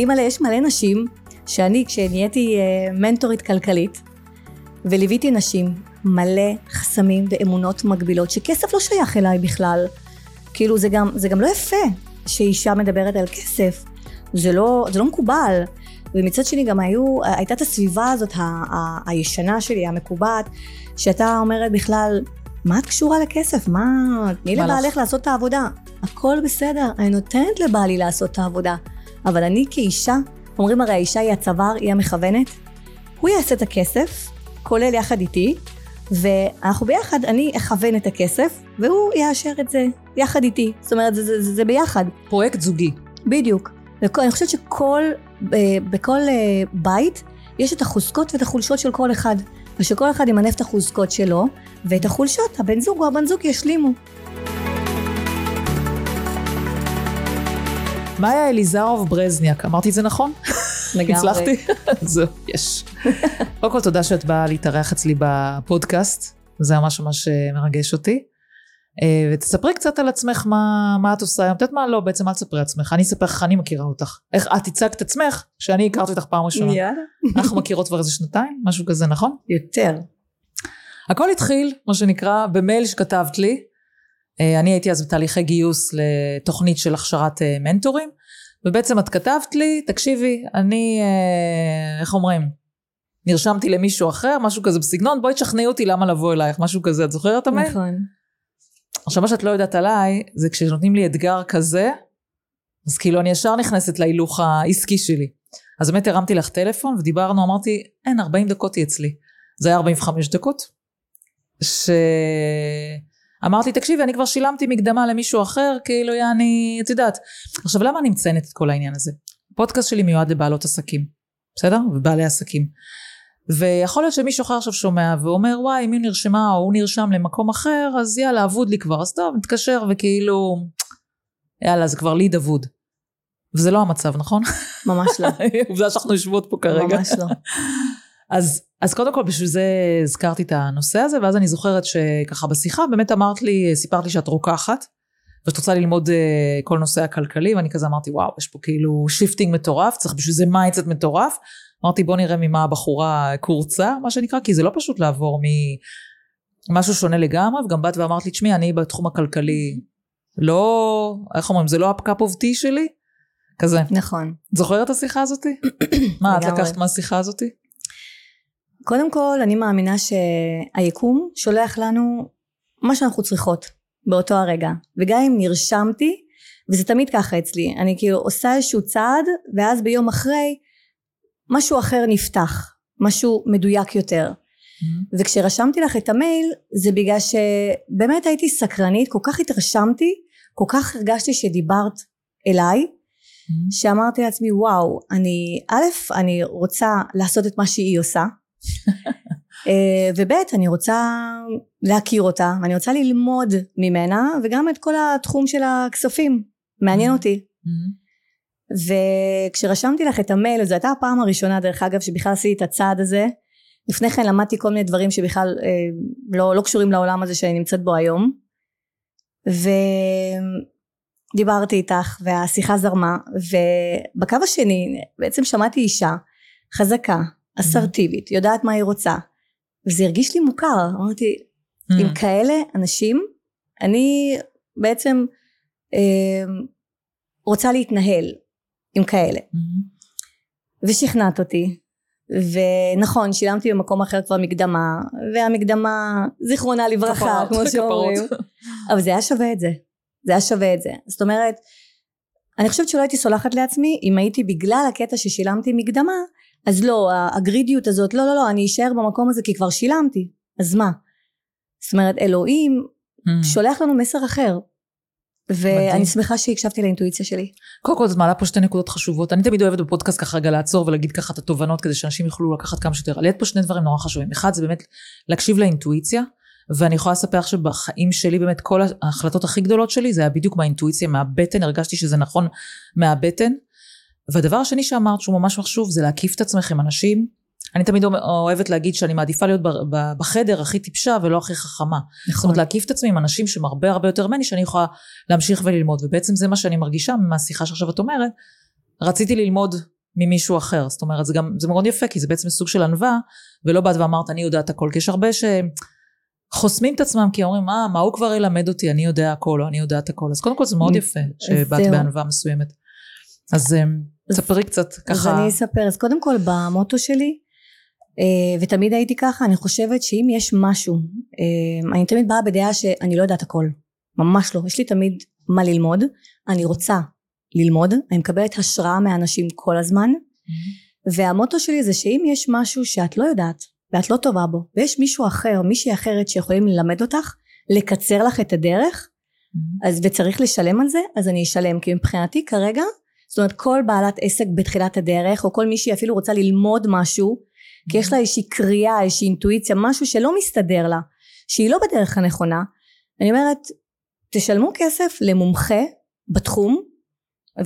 אימא'לה, יש מלא נשים שאני, כשנהייתי אה, מנטורית כלכלית, וליוויתי נשים, מלא חסמים ואמונות מגבילות, שכסף לא שייך אליי בכלל. כאילו זה גם, זה גם לא יפה שאישה מדברת על כסף. זה לא, זה לא מקובל. ומצד שני גם היו, הייתה את הסביבה הזאת ה, ה, הישנה שלי, המקובעת, שהייתה אומרת בכלל, מה את קשורה לכסף? מה, תני לבעלך לעשות את העבודה. הכל בסדר, אני נותנת לבעלי לעשות את העבודה. אבל אני כאישה, אומרים הרי האישה היא הצוואר, היא המכוונת, הוא יעשה את הכסף, כולל יחד איתי, ואנחנו ביחד, אני אכוון את הכסף, והוא יאשר את זה יחד איתי. זאת אומרת, זה, זה, זה, זה ביחד. פרויקט זוגי. בדיוק. אני חושבת שכל, אה, בכל אה, בית, יש את החוזקות ואת החולשות של כל אחד. ושכל אחד ימנף את החוזקות שלו, ואת החולשות, הבן זוג או הבן זוג ישלימו. מאיה אליזרוב ברזניאק, אמרתי את זה נכון? לגמרי. הצלחתי? זהו, יש. קודם כל תודה שאת באה להתארח אצלי בפודקאסט, זה ממש ממש אה, מרגש אותי. אה, ותספרי קצת על עצמך מה, מה את עושה היום. את יודעת מה? לא, בעצם אל תספרי עצמך, אני אספר איך אני מכירה אותך. איך את הצגת עצמך שאני הכרתי אותך פעם ראשונה. יאללה. אנחנו מכירות כבר איזה שנתיים, משהו כזה, נכון? יותר. הכל התחיל, מה שנקרא, במייל שכתבת לי. אה, אני הייתי אז בתהליכי גיוס לתוכנית של הכשרת אה, מנטורים, ובעצם את כתבת לי, תקשיבי, אני, אה, איך אומרים? נרשמתי למישהו אחר, משהו כזה בסגנון, בואי תשכנעי אותי למה לבוא אלייך, משהו כזה, את זוכרת המייל? נכון. עכשיו מה שאת לא יודעת עליי, זה כשנותנים לי אתגר כזה, אז כאילו אני ישר נכנסת להילוך העסקי שלי. אז באמת הרמתי לך טלפון ודיברנו, אמרתי, אין, 40 דקות היא אצלי. זה היה 45 דקות. שאמרתי, תקשיבי, אני כבר שילמתי מקדמה למישהו אחר, כאילו, יעני, את יודעת. עכשיו, למה אני מציינת את כל העניין הזה? הפודקאסט שלי מיועד לבעלות עסקים, בסדר? ובעלי עסקים. ויכול להיות שמישהו אחר עכשיו שומע ואומר, וואי, אם היא נרשמה או הוא נרשם למקום אחר, אז יאללה, אבוד לי כבר. אז טוב, נתקשר וכאילו, יאללה, זה כבר lead אבוד. וזה לא המצב, נכון? ממש לא. עובדה שאנחנו יושבות פה כרגע. ממש לא. אז, אז קודם כל בשביל זה הזכרתי את הנושא הזה, ואז אני זוכרת שככה בשיחה באמת אמרת לי, סיפרת לי שאת רוקחת, ואת רוצה ללמוד uh, כל נושא הכלכלי, ואני כזה אמרתי, וואו, יש פה כאילו shifting מטורף, צריך בשביל זה mindset מטורף. אמרתי, בוא נראה ממה הבחורה קורצה, מה שנקרא, כי זה לא פשוט לעבור ממשהו שונה לגמרי, וגם באת ואמרת לי, תשמעי, אני בתחום הכלכלי, לא, איך אומרים, זה לא טי שלי? כזה. נכון. זוכרת את השיחה הזאתי? מה את. לקחת מהשיחה הזאתי? קודם כל, אני מאמינה שהיקום שולח לנו מה שאנחנו צריכות באותו הרגע. וגם אם נרשמתי, וזה תמיד ככה אצלי, אני כאילו עושה איזשהו צעד, ואז ביום אחרי, משהו אחר נפתח, משהו מדויק יותר. וכשרשמתי לך את המייל, זה בגלל שבאמת הייתי סקרנית, כל כך התרשמתי, כל כך הרגשתי שדיברת אליי, שאמרתי לעצמי וואו אני א' אני רוצה לעשות את מה שהיא עושה וב' אני רוצה להכיר אותה ואני רוצה ללמוד ממנה וגם את כל התחום של הכספים. מעניין אותי. וכשרשמתי לך את המייל זו הייתה הפעם הראשונה דרך אגב שבכלל עשיתי את הצעד הזה. לפני כן למדתי כל מיני דברים שבכלל אה, לא, לא קשורים לעולם הזה שאני נמצאת בו היום. ודיברתי איתך והשיחה זרמה ובקו השני בעצם שמעתי אישה חזקה אסרטיבית יודעת מה היא רוצה. וזה הרגיש לי מוכר אמרתי עם כאלה אנשים אני בעצם אה, רוצה להתנהל עם כאלה. ושכנעת אותי ונכון שילמתי במקום אחר כבר מקדמה והמקדמה זיכרונה לברכה כמו שאומרים. אבל זה היה שווה את זה זה היה שווה את זה. זאת אומרת אני חושבת שלא הייתי סולחת לעצמי אם הייתי בגלל הקטע ששילמתי מקדמה אז לא הגרידיות הזאת לא לא לא אני אשאר במקום הזה כי כבר שילמתי אז מה זאת אומרת אלוהים שולח לנו מסר אחר ואני. שמחה שהקשבתי לאינטואיציה שלי קודם כל את מעלה פה שתי נקודות חשובות. אני תמיד אוהבת בפודקאסט ככה רגע לעצור ולהגיד ככה את התובנות כדי שאנשים יוכלו לקחת כמה שיותר. עלית פה שני דברים נורא חשובים. אחד זה באמת להקשיב לאינטואיציה, ואני יכולה לספר לך שבחיים שלי באמת כל ההחלטות הכי גדולות שלי זה היה בדיוק מהאינטואיציה, מהבטן, הרגשתי שזה נכון מהבטן. והדבר השני שאמרת שהוא ממש חשוב זה להקיף את עצמך עם אנשים. אני תמיד אוהבת להגיד שאני מעדיפה להיות בחדר הכי טיפשה ולא הכי חכמה. זאת נכון אומרת להקיף את עצמי עם אנשים שהם הרבה הרבה יותר ממני שאני יכולה להמשיך וללמוד. ובעצם זה מה שאני מרגישה מהשיחה שעכשיו את אומרת. רציתי ללמוד ממישהו אחר. זאת אומרת זה גם זה מאוד יפה כי זה בעצם סוג של ענווה ולא באת ואמרת אני יודעת הכל. כי יש הרבה שחוסמים את עצמם כי אומרים מה, מה הוא כבר ילמד אותי? אני יודע הכל או אני יודעת הכל. אז קודם כל זה מאוד יפה שבאת בענווה מסוימת. אז ספרי קצת ככה. אז אני אספר. אז קודם כל במוטו שלי אה, ותמיד הייתי ככה אני חושבת שאם יש משהו אה, אני תמיד באה בדעה שאני לא יודעת הכל. ממש לא. יש לי תמיד מה ללמוד. אני רוצה ללמוד. אני מקבלת השראה מאנשים כל הזמן. Mm-hmm. והמוטו שלי זה שאם יש משהו שאת לא יודעת ואת לא טובה בו ויש מישהו אחר מישהי אחרת שיכולים ללמד אותך לקצר לך את הדרך mm-hmm. אז וצריך לשלם על זה אז אני אשלם. כי מבחינתי כרגע זאת אומרת כל בעלת עסק בתחילת הדרך או כל מישהי אפילו רוצה ללמוד משהו כי יש לה איזושהי קריאה איזושהי אינטואיציה משהו שלא מסתדר לה שהיא לא בדרך הנכונה אני אומרת תשלמו כסף למומחה בתחום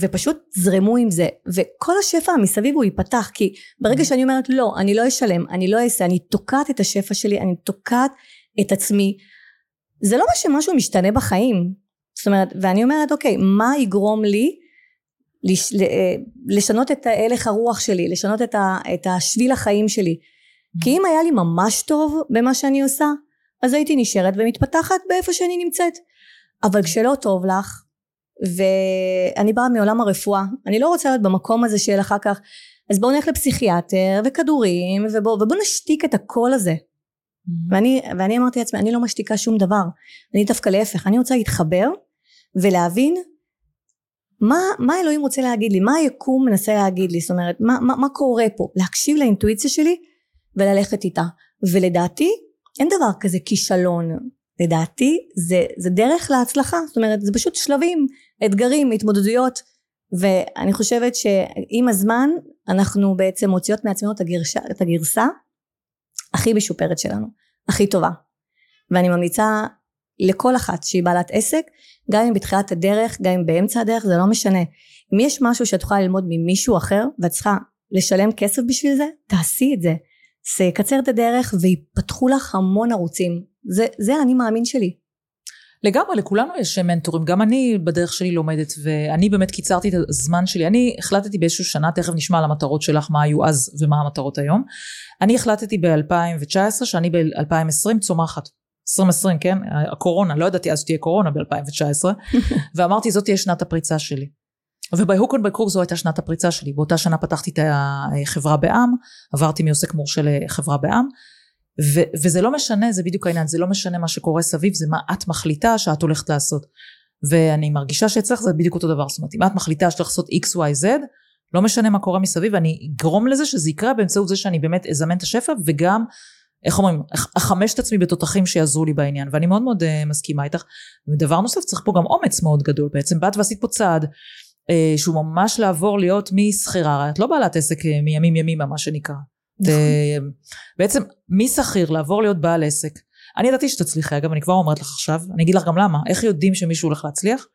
ופשוט זרמו עם זה. וכל השפע מסביב הוא ייפתח כי ברגע שאני אומרת לא אני לא אשלם אני לא אעשה אני תוקעת את השפע שלי אני תוקעת את עצמי זה לא מה שמשהו משתנה בחיים. זאת אומרת ואני אומרת אוקיי מה יגרום לי לש, אה, לשנות את הלך הרוח שלי לשנות את, ה, את השביל החיים שלי. כי אם היה לי ממש טוב במה שאני עושה אז הייתי נשארת ומתפתחת באיפה שאני נמצאת. אבל כשלא טוב לך ואני באה מעולם הרפואה אני לא רוצה להיות במקום הזה של אחר כך אז בואו נלך לפסיכיאטר וכדורים ובואו ובוא נשתיק את הקול הזה. Mm-hmm. ואני, ואני אמרתי לעצמי אני לא משתיקה שום דבר. אני דווקא להפך אני רוצה להתחבר ולהבין מה, מה אלוהים רוצה להגיד לי? מה היקום מנסה להגיד לי? זאת אומרת מה, מה, מה קורה פה? להקשיב לאינטואיציה שלי וללכת איתה. ולדעתי אין דבר כזה כישלון. לדעתי זה, זה דרך להצלחה. זאת אומרת זה פשוט שלבים אתגרים התמודדויות. ואני חושבת שעם הזמן אנחנו בעצם מוציאות מעצמנו את את הגרסה הכי משופרת שלנו הכי טובה. ואני ממליצה לכל אחת שהיא בעלת עסק גם אם בתחילת הדרך גם אם באמצע הדרך זה לא משנה אם יש משהו שאת יכולה ללמוד ממישהו אחר ואת צריכה לשלם כסף בשביל זה תעשי את זה זה יקצר את הדרך ויפתחו לך המון ערוצים זה, זה האני מאמין שלי. לגמרי, לכולנו יש מנטורים, גם אני בדרך שלי לומדת, ואני באמת קיצרתי את הזמן שלי, אני החלטתי באיזשהו שנה, תכף נשמע על המטרות שלך, מה היו אז ומה המטרות היום. אני החלטתי ב-2019 שאני ב-2020 צומחת. 2020, כן? הקורונה, לא ידעתי אז שתהיה קורונה ב-2019, ואמרתי זאת תהיה שנת הפריצה שלי. ובהוק און בקרוק זו הייתה שנת הפריצה שלי, באותה שנה פתחתי את החברה בעם, עברתי מעוסק מורשה לחברה בעם, ו- וזה לא משנה, זה בדיוק העניין, זה לא משנה מה שקורה סביב, זה מה את מחליטה שאת הולכת לעשות. ואני מרגישה שאצלך זה בדיוק אותו דבר, זאת אומרת, אם את מחליטה שאת לעשות x, y, z, לא משנה מה קורה מסביב, ואני אגרום לזה שזה יקרה באמצעות זה שאני באמת אזמן את השפע, וגם, איך אומרים, אחמש את עצמי בתותחים שיעזרו לי בעניין, ואני מאוד מאוד uh, מסכימה איתך. ודבר נוסף, צריך פה גם אומץ מאוד גדול, בעצם באת ועשית פה צעד, uh, שהוא ממש לעבור להיות משכירה, את לא בעלת עסק uh, מימים ימימה, מה שנקרא. נכון. בעצם משכיר לעבור להיות בעל עסק. אני ידעתי שתצליחי, אגב, אני כבר אומרת לך עכשיו, אני אגיד לך גם למה. איך יודעים שמישהו הולך להצליח?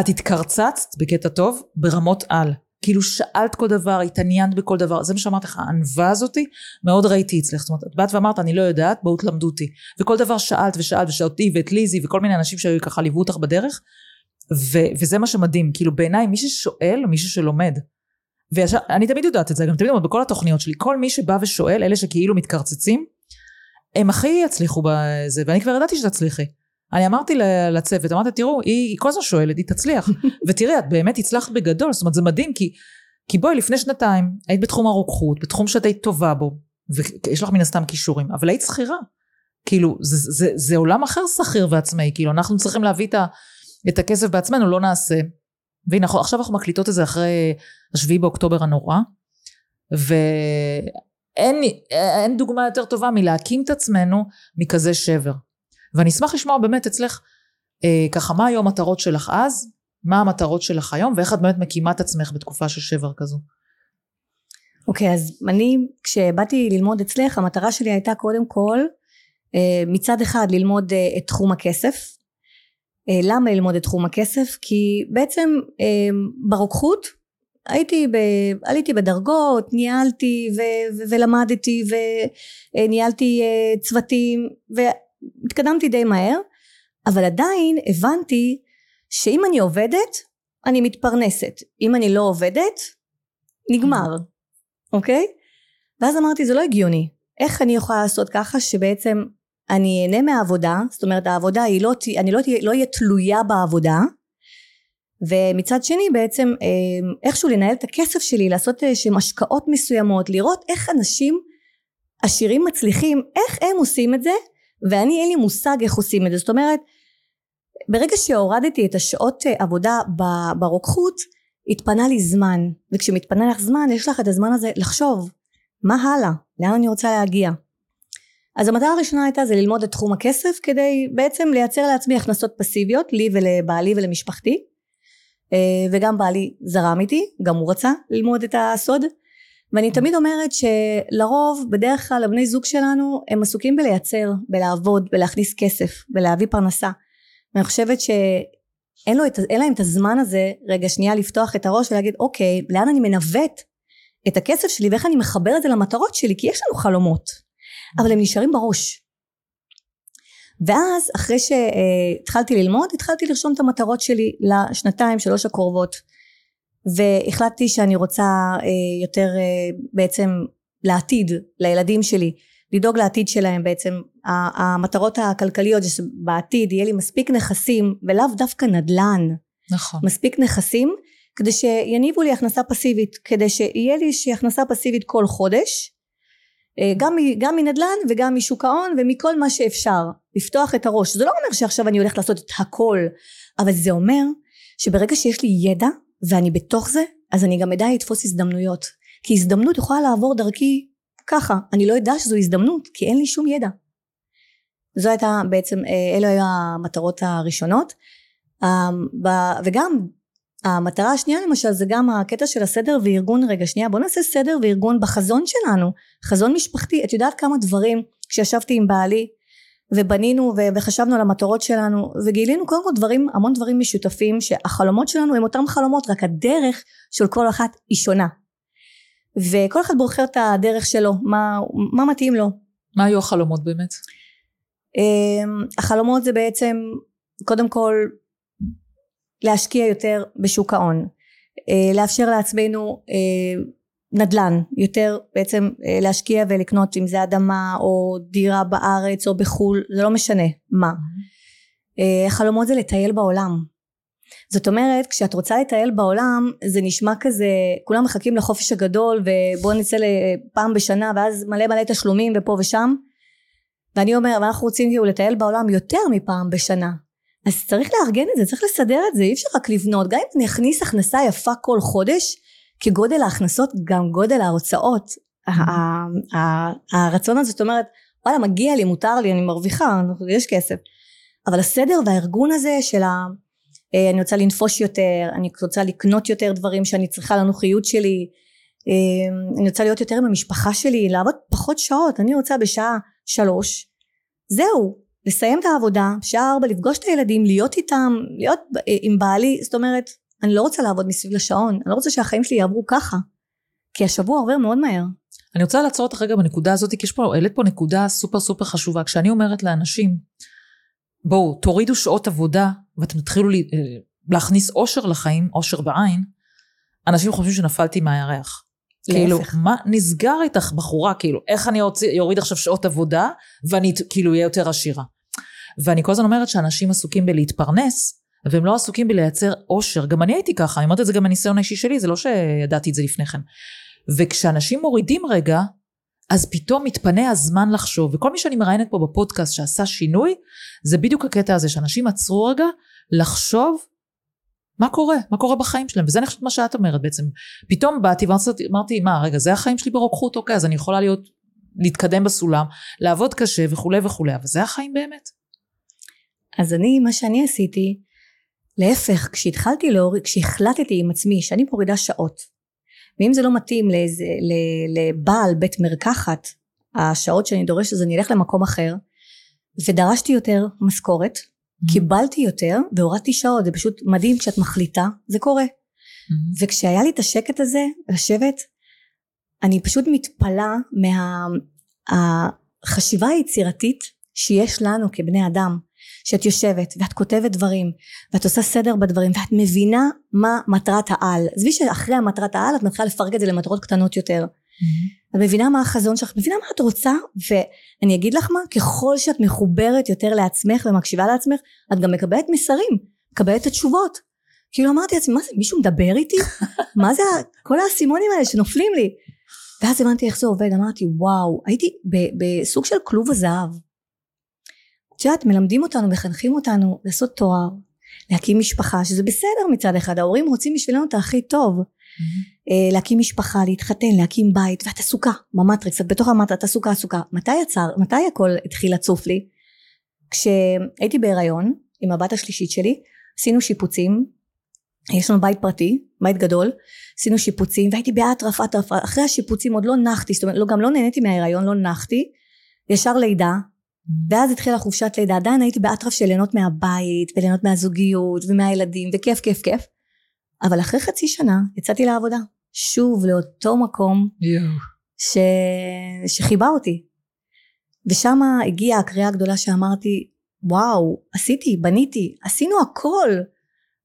את התקרצצת בקטע טוב ברמות על. כאילו שאלת כל דבר, התעניינת בכל דבר, זה מה שאמרתי לך, הענווה הזאתי, מאוד ראיתי אצלך, זאת אומרת, את באת ואמרת, אני לא יודעת, בואו תלמדו אותי. וכל דבר שאלת ושאלת, ושאלתי ואת ליזי וכל מיני אנשים שהיו ככה ליוו אותך בדרך, ו- וזה מה שמדהים, כאילו בעיניי מי ששואל, מישהו שלומד. ואני תמיד יודעת את זה, גם תמיד אומרת בכל התוכניות שלי, כל מי שבא ושואל, אלה שכאילו מתקרצצים, הם הכי יצליחו בזה, ואני כבר ידעתי שתצליחי. אני אמרתי לצוות, אמרתי, תראו, היא כל הזמן שואלת, היא תצליח. ותראי, את באמת הצלחת בגדול, זאת אומרת, זה מדהים, כי, כי בואי, לפני שנתיים, היית בתחום הרוקחות, בתחום שאת היית טובה בו, ויש לך מן הסתם כישורים, אבל היית שכירה. כאילו, זה, זה, זה, זה עולם אחר שכיר ועצמאי, כאילו, אנחנו צריכים להביא את, ה, את הכסף בעצמנו, לא נעשה. והנה עכשיו אנחנו מקליטות את זה אחרי השביעי באוקטובר הנורא ואין דוגמה יותר טובה מלהקים את עצמנו מכזה שבר ואני אשמח לשמוע באמת אצלך אה, ככה מה היו המטרות שלך אז מה המטרות שלך היום ואיך את באמת מקימה את עצמך בתקופה של שבר כזו אוקיי okay, אז אני כשבאתי ללמוד אצלך המטרה שלי הייתה קודם כל אה, מצד אחד ללמוד אה, את תחום הכסף אה, למה ללמוד את תחום הכסף? כי בעצם אה, ברוקחות הייתי ב, עליתי בדרגות, ניהלתי ו, ו, ולמדתי וניהלתי אה, צוותים והתקדמתי די מהר אבל עדיין הבנתי שאם אני עובדת אני מתפרנסת. אם אני לא עובדת, נגמר, אוקיי? ואז אמרתי, זה לא הגיוני. איך אני יכולה לעשות ככה שבעצם אני אהנה מהעבודה, זאת אומרת העבודה היא לא, אני לא, לא אהיה תלויה בעבודה, ומצד שני בעצם אה, איכשהו לנהל את הכסף שלי, לעשות איזשהם השקעות מסוימות, לראות איך אנשים עשירים מצליחים, איך הם עושים את זה, ואני אין לי מושג איך עושים את זה. זאת אומרת, ברגע שהורדתי את השעות אה, עבודה ברוקחות, התפנה לי זמן, וכשמתפנה לך זמן, יש לך את הזמן הזה לחשוב, מה הלאה? לאן אני רוצה להגיע? אז המטרה הראשונה הייתה זה ללמוד את תחום הכסף כדי בעצם לייצר לעצמי הכנסות פסיביות לי ולבעלי ולמשפחתי אה, וגם בעלי זרם איתי גם הוא רצה ללמוד את הסוד ואני תמיד אומרת שלרוב בדרך כלל הבני זוג שלנו הם עסוקים בלייצר בלעבוד בלהכניס כסף בלהביא פרנסה. ואני חושבת שאין את, להם את הזמן הזה רגע שנייה לפתוח את הראש ולהגיד אוקיי לאן אני מנווט את הכסף שלי ואיך אני מחבר את זה למטרות שלי? כי יש לנו חלומות אבל הם נשארים בראש. ואז אחרי שהתחלתי ללמוד התחלתי לרשום את המטרות שלי לשנתיים שלוש הקרובות והחלטתי שאני רוצה אה, יותר אה, בעצם לעתיד לילדים שלי לדאוג לעתיד שלהם בעצם. המטרות הכלכליות זה שבעתיד יהיה לי מספיק נכסים ולאו דווקא נדל"ן. נכון. מספיק נכסים כדי שיניבו לי הכנסה פסיבית כדי שיהיה לי איזושהי הכנסה פסיבית כל חודש אה, גם, גם מנדל"ן וגם משוק ההון ומכל מה שאפשר. לפתוח את הראש. זה לא אומר שעכשיו אני הולכת לעשות את הכל אבל זה אומר שברגע שיש לי ידע ואני בתוך זה אז אני גם אדע לתפוס הזדמנויות. כי הזדמנות יכולה לעבור דרכי ככה. אני לא אדע שזו הזדמנות כי אין לי שום ידע. זו הייתה בעצם אה, אלו היו המטרות הראשונות. אה, וגם המטרה השנייה למשל זה גם הקטע של הסדר וארגון. רגע שנייה בוא נעשה סדר וארגון בחזון שלנו. חזון משפחתי. את יודעת כמה דברים כשישבתי עם בעלי ובנינו וחשבנו על המטרות שלנו וגילינו קודם כל דברים המון דברים משותפים שהחלומות שלנו הם אותם חלומות רק הדרך של כל אחת היא שונה. וכל אחד בוחר את הדרך שלו מה, מה מתאים לו. מה היו החלומות באמת? אמ, החלומות זה בעצם קודם כל להשקיע יותר בשוק ההון. אה, לאפשר לעצמנו אה, נדל"ן יותר בעצם אה, להשקיע ולקנות אם זה אדמה או דירה בארץ או בחו"ל זה לא משנה מה. חלומות זה לטייל בעולם. זאת אומרת כשאת רוצה לטייל בעולם זה נשמע כזה כולם מחכים לחופש הגדול ובואו נצא פעם בשנה ואז מלא מלא תשלומים ופה ושם. ואני אומר ואנחנו רוצים כאילו לטייל בעולם יותר מפעם בשנה. אז צריך לארגן את זה, צריך לסדר את זה, אי אפשר רק לבנות. גם אם אני אכניס הכנסה יפה כל חודש, כגודל ההכנסות גם גודל ההוצאות. הרצון הזה, זאת אומרת, וואלה מגיע לי, מותר לי, אני מרוויחה, יש כסף. אבל הסדר והארגון הזה של ה... אה, אני רוצה לנפוש יותר, אני רוצה לקנות יותר דברים שאני צריכה לנוחיות שלי, אה, אני רוצה להיות יותר עם המשפחה שלי, לעבוד פחות שעות, אני רוצה בשעה שלוש, זהו, לסיים את העבודה, שעה ארבע, לפגוש את הילדים, להיות איתם, להיות עם בעלי, זאת אומרת, אני לא רוצה לעבוד מסביב לשעון, אני לא רוצה שהחיים שלי יעברו ככה, כי השבוע עובר מאוד מהר. אני רוצה לעצור אותך רגע בנקודה הזאת, כי יש פה, העלית פה נקודה סופר סופר חשובה. כשאני אומרת לאנשים, בואו, תורידו שעות עבודה, ואתם תתחילו לי, אה, להכניס אושר לחיים, אושר בעין, אנשים חושבים שנפלתי מהירח. כאילו, מה נסגר איתך בחורה, כאילו, איך אני אוריד עכשיו שעות עבודה, ואני כאילו אהיה יותר עשירה. ואני כל הזמן אומרת שאנשים עסוקים בלהתפרנס, והם לא עסוקים בלייצר אושר. גם אני הייתי ככה, אני אומרת את זה גם בניסיון האישי שלי, זה לא שידעתי את זה לפני כן. וכשאנשים מורידים רגע, אז פתאום מתפנה הזמן לחשוב. וכל מי שאני מראיינת פה בפודקאסט שעשה שינוי, זה בדיוק הקטע הזה, שאנשים עצרו רגע לחשוב מה קורה, מה קורה בחיים שלהם, וזה אני חושבת מה שאת אומרת בעצם. פתאום באתי ואמרתי, מה, רגע, זה החיים שלי ברוקחות, אוקיי, אז אני יכולה להיות, להתקדם בסולם, לעבוד קשה וכולי וכולי, אבל זה החיים באמת. אז אני, מה שאני עשיתי, להפך, כשהתחלתי להוריד, כשהחלטתי עם עצמי שאני מורידה שעות, ואם זה לא מתאים לאיזה, לבעל בית מרקחת, השעות שאני דורשת, אז אני אלך למקום אחר, ודרשתי יותר משכורת, mm-hmm. קיבלתי יותר והורדתי שעות, זה פשוט מדהים כשאת מחליטה, זה קורה. Mm-hmm. וכשהיה לי את השקט הזה, לשבת, אני פשוט מתפלאה מהחשיבה היצירתית שיש לנו כבני אדם. שאת יושבת ואת כותבת דברים ואת עושה סדר בדברים ואת מבינה מה מטרת העל עזבי שאחרי המטרת העל את מתחילה לפרק את זה למטרות קטנות יותר Mm-hmm. את מבינה מה החזון שלך, מבינה מה את רוצה, ואני אגיד לך מה, ככל שאת מחוברת יותר לעצמך ומקשיבה לעצמך, את גם מקבלת מסרים, מקבלת את התשובות. כאילו אמרתי לעצמי, מה זה, מישהו מדבר איתי? מה זה כל האסימונים האלה שנופלים לי? ואז הבנתי איך זה עובד, אמרתי, וואו, הייתי בסוג של כלוב הזהב. את יודעת, מלמדים אותנו, מחנכים אותנו לעשות תואר, להקים משפחה, שזה בסדר מצד אחד, ההורים רוצים בשבילנו את הכי טוב. אה, להקים משפחה, להתחתן, להקים בית, ואת עסוקה במטריקס, את בתוך המטריקס, את עסוקה עסוקה. מתי יצר, מתי הכל התחיל לצוף לי? כשהייתי בהיריון עם הבת השלישית שלי, עשינו שיפוצים, יש לנו בית פרטי, בית גדול, עשינו שיפוצים והייתי באטרף אטרף, אחרי השיפוצים עוד לא נחתי, זאת אומרת לא, גם לא נהניתי מההיריון, לא נחתי, ישר לידה, ואז התחילה חופשת לידה, עדיין הייתי באטרף של ליהנות מהבית וליהנות מהזוגיות ומהילדים וכיף כיף כיף. אבל אחרי חצי שנה יצאתי לעבודה שוב לאותו מקום ש... שחיבה אותי. ושם הגיעה הקריאה הגדולה שאמרתי וואו עשיתי בניתי עשינו הכל.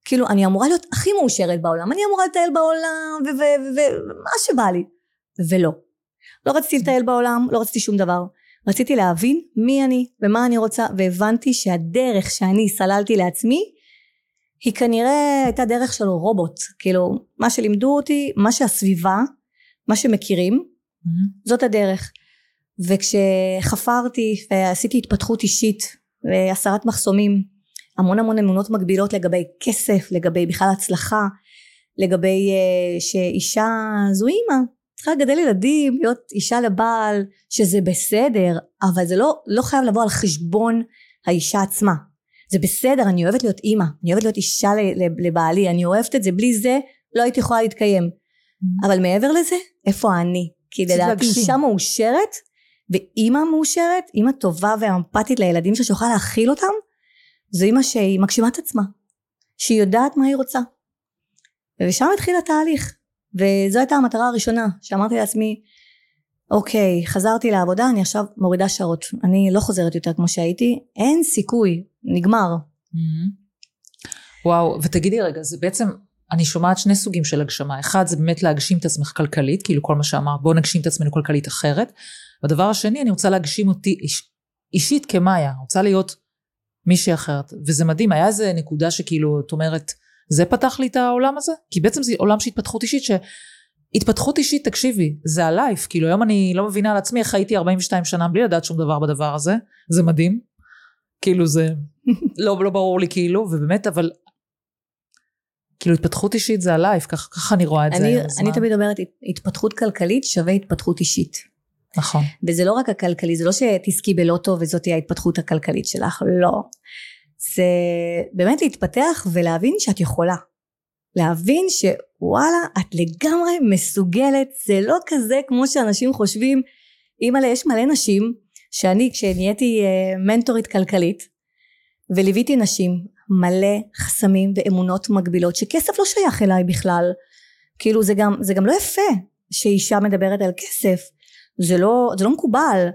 כאילו אני אמורה להיות הכי מאושרת בעולם אני אמורה לטייל בעולם ומה שבא לי. ולא. לא רציתי לטייל בעולם לא רציתי שום דבר רציתי להבין מי אני ומה אני רוצה והבנתי שהדרך שאני סללתי לעצמי היא כנראה הייתה דרך של רובוט כאילו מה שלימדו אותי מה שהסביבה מה שמכירים mm-hmm. זאת הדרך וכשחפרתי ועשיתי התפתחות אישית והסרת מחסומים המון המון אמונות מגבילות לגבי כסף לגבי בכלל הצלחה לגבי uh, שאישה זו אימא צריכה לגדל ילדים להיות אישה לבעל שזה בסדר אבל זה לא, לא חייב לבוא על חשבון האישה עצמה. זה בסדר אני אוהבת להיות אימא אני אוהבת להיות אישה לבעלי אני אוהבת את זה בלי זה לא הייתי יכולה להתקיים. Mm-hmm. אבל מעבר לזה איפה אני? כי לדעתי אישה מאושרת ואימא מאושרת אימא טובה ואמפתית לילדים שלה שיכולה להכיל אותם זו אימא שהיא מגשימה את עצמה שהיא יודעת מה היא רוצה. ושם התחיל התהליך וזו הייתה המטרה הראשונה שאמרתי לעצמי אוקיי חזרתי לעבודה אני עכשיו מורידה שעות אני לא חוזרת יותר כמו שהייתי אין סיכוי נגמר. וואו ותגידי רגע זה בעצם אני שומעת שני סוגים של הגשמה. אחד זה באמת להגשים את עצמך כלכלית כאילו כל מה שאמרת בוא נגשים את עצמנו כלכלית אחרת. והדבר השני אני רוצה להגשים אותי איש, אישית כמאיה רוצה להיות מישהי אחרת. וזה מדהים היה איזה נקודה שכאילו את אומרת זה פתח לי את העולם הזה? כי בעצם זה עולם של התפתחות אישית שהתפתחות אישית תקשיבי זה הלייף. כאילו היום אני לא מבינה על עצמי איך הייתי 42 שנה בלי לדעת שום דבר בדבר הזה. זה מדהים. כאילו זה לא, לא ברור לי כאילו ובאמת אבל כאילו התפתחות אישית זה הלייף. ככה כך אני רואה את אני, זה אני תמיד אומרת התפתחות כלכלית שווה התפתחות אישית. נכון. וזה לא רק הכלכלי זה לא שתזכי בלוטו וזאת תהיה ההתפתחות הכלכלית שלך לא זה באמת להתפתח ולהבין שאת יכולה. להבין שוואלה את לגמרי מסוגלת. זה לא כזה כמו שאנשים חושבים. אימא'לה יש מלא נשים שאני כשנהייתי אה, מנטורית כלכלית וליוויתי נשים מלא חסמים ואמונות מגבילות שכסף לא שייך אליי בכלל. כאילו זה גם, זה גם לא יפה שאישה מדברת על כסף. זה לא, זה לא מקובל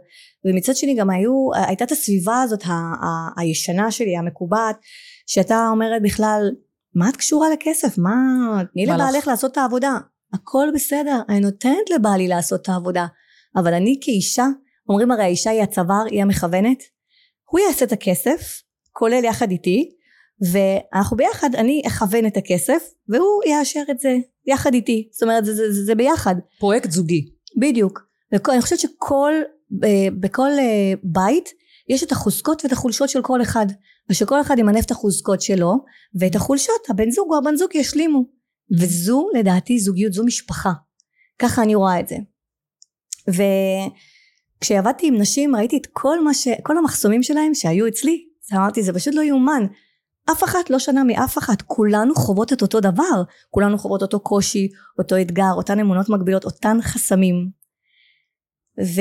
ומצד שני גם היו, הייתה את הסביבה הזאת ה, ה, הישנה שלי המקובעת שהייתה אומרת בכלל מה את קשורה לכסף? מה תני לבעלך לעשות את העבודה. הכל בסדר אני נותנת לבעלי לעשות את העבודה אבל אני כאישה אומרים הרי האישה היא הצוואר היא המכוונת. הוא יעשה את הכסף כולל יחד איתי ואנחנו ביחד אני אכוון את הכסף והוא יאשר את זה יחד איתי. זאת אומרת זה, זה, זה, זה ביחד. פרויקט זוגי. בדיוק. ואני חושבת שכל בכל אה, בית יש את החוזקות ואת החולשות של כל אחד ושכל אחד ימנף את החוזקות שלו ואת החולשות הבן זוג או הבן זוג ישלימו. וזו לדעתי זוגיות זו משפחה. ככה אני רואה את זה. וכשעבדתי עם נשים ראיתי את כל מה ש... כל המחסומים שלהם שהיו אצלי. אז אמרתי זה פשוט לא יאומן. אף אחת לא שונה מאף אחת. כולנו חוות את אותו דבר. כולנו חוות אותו קושי אותו אתגר אותן אמונות מגבילות אותן חסמים ו...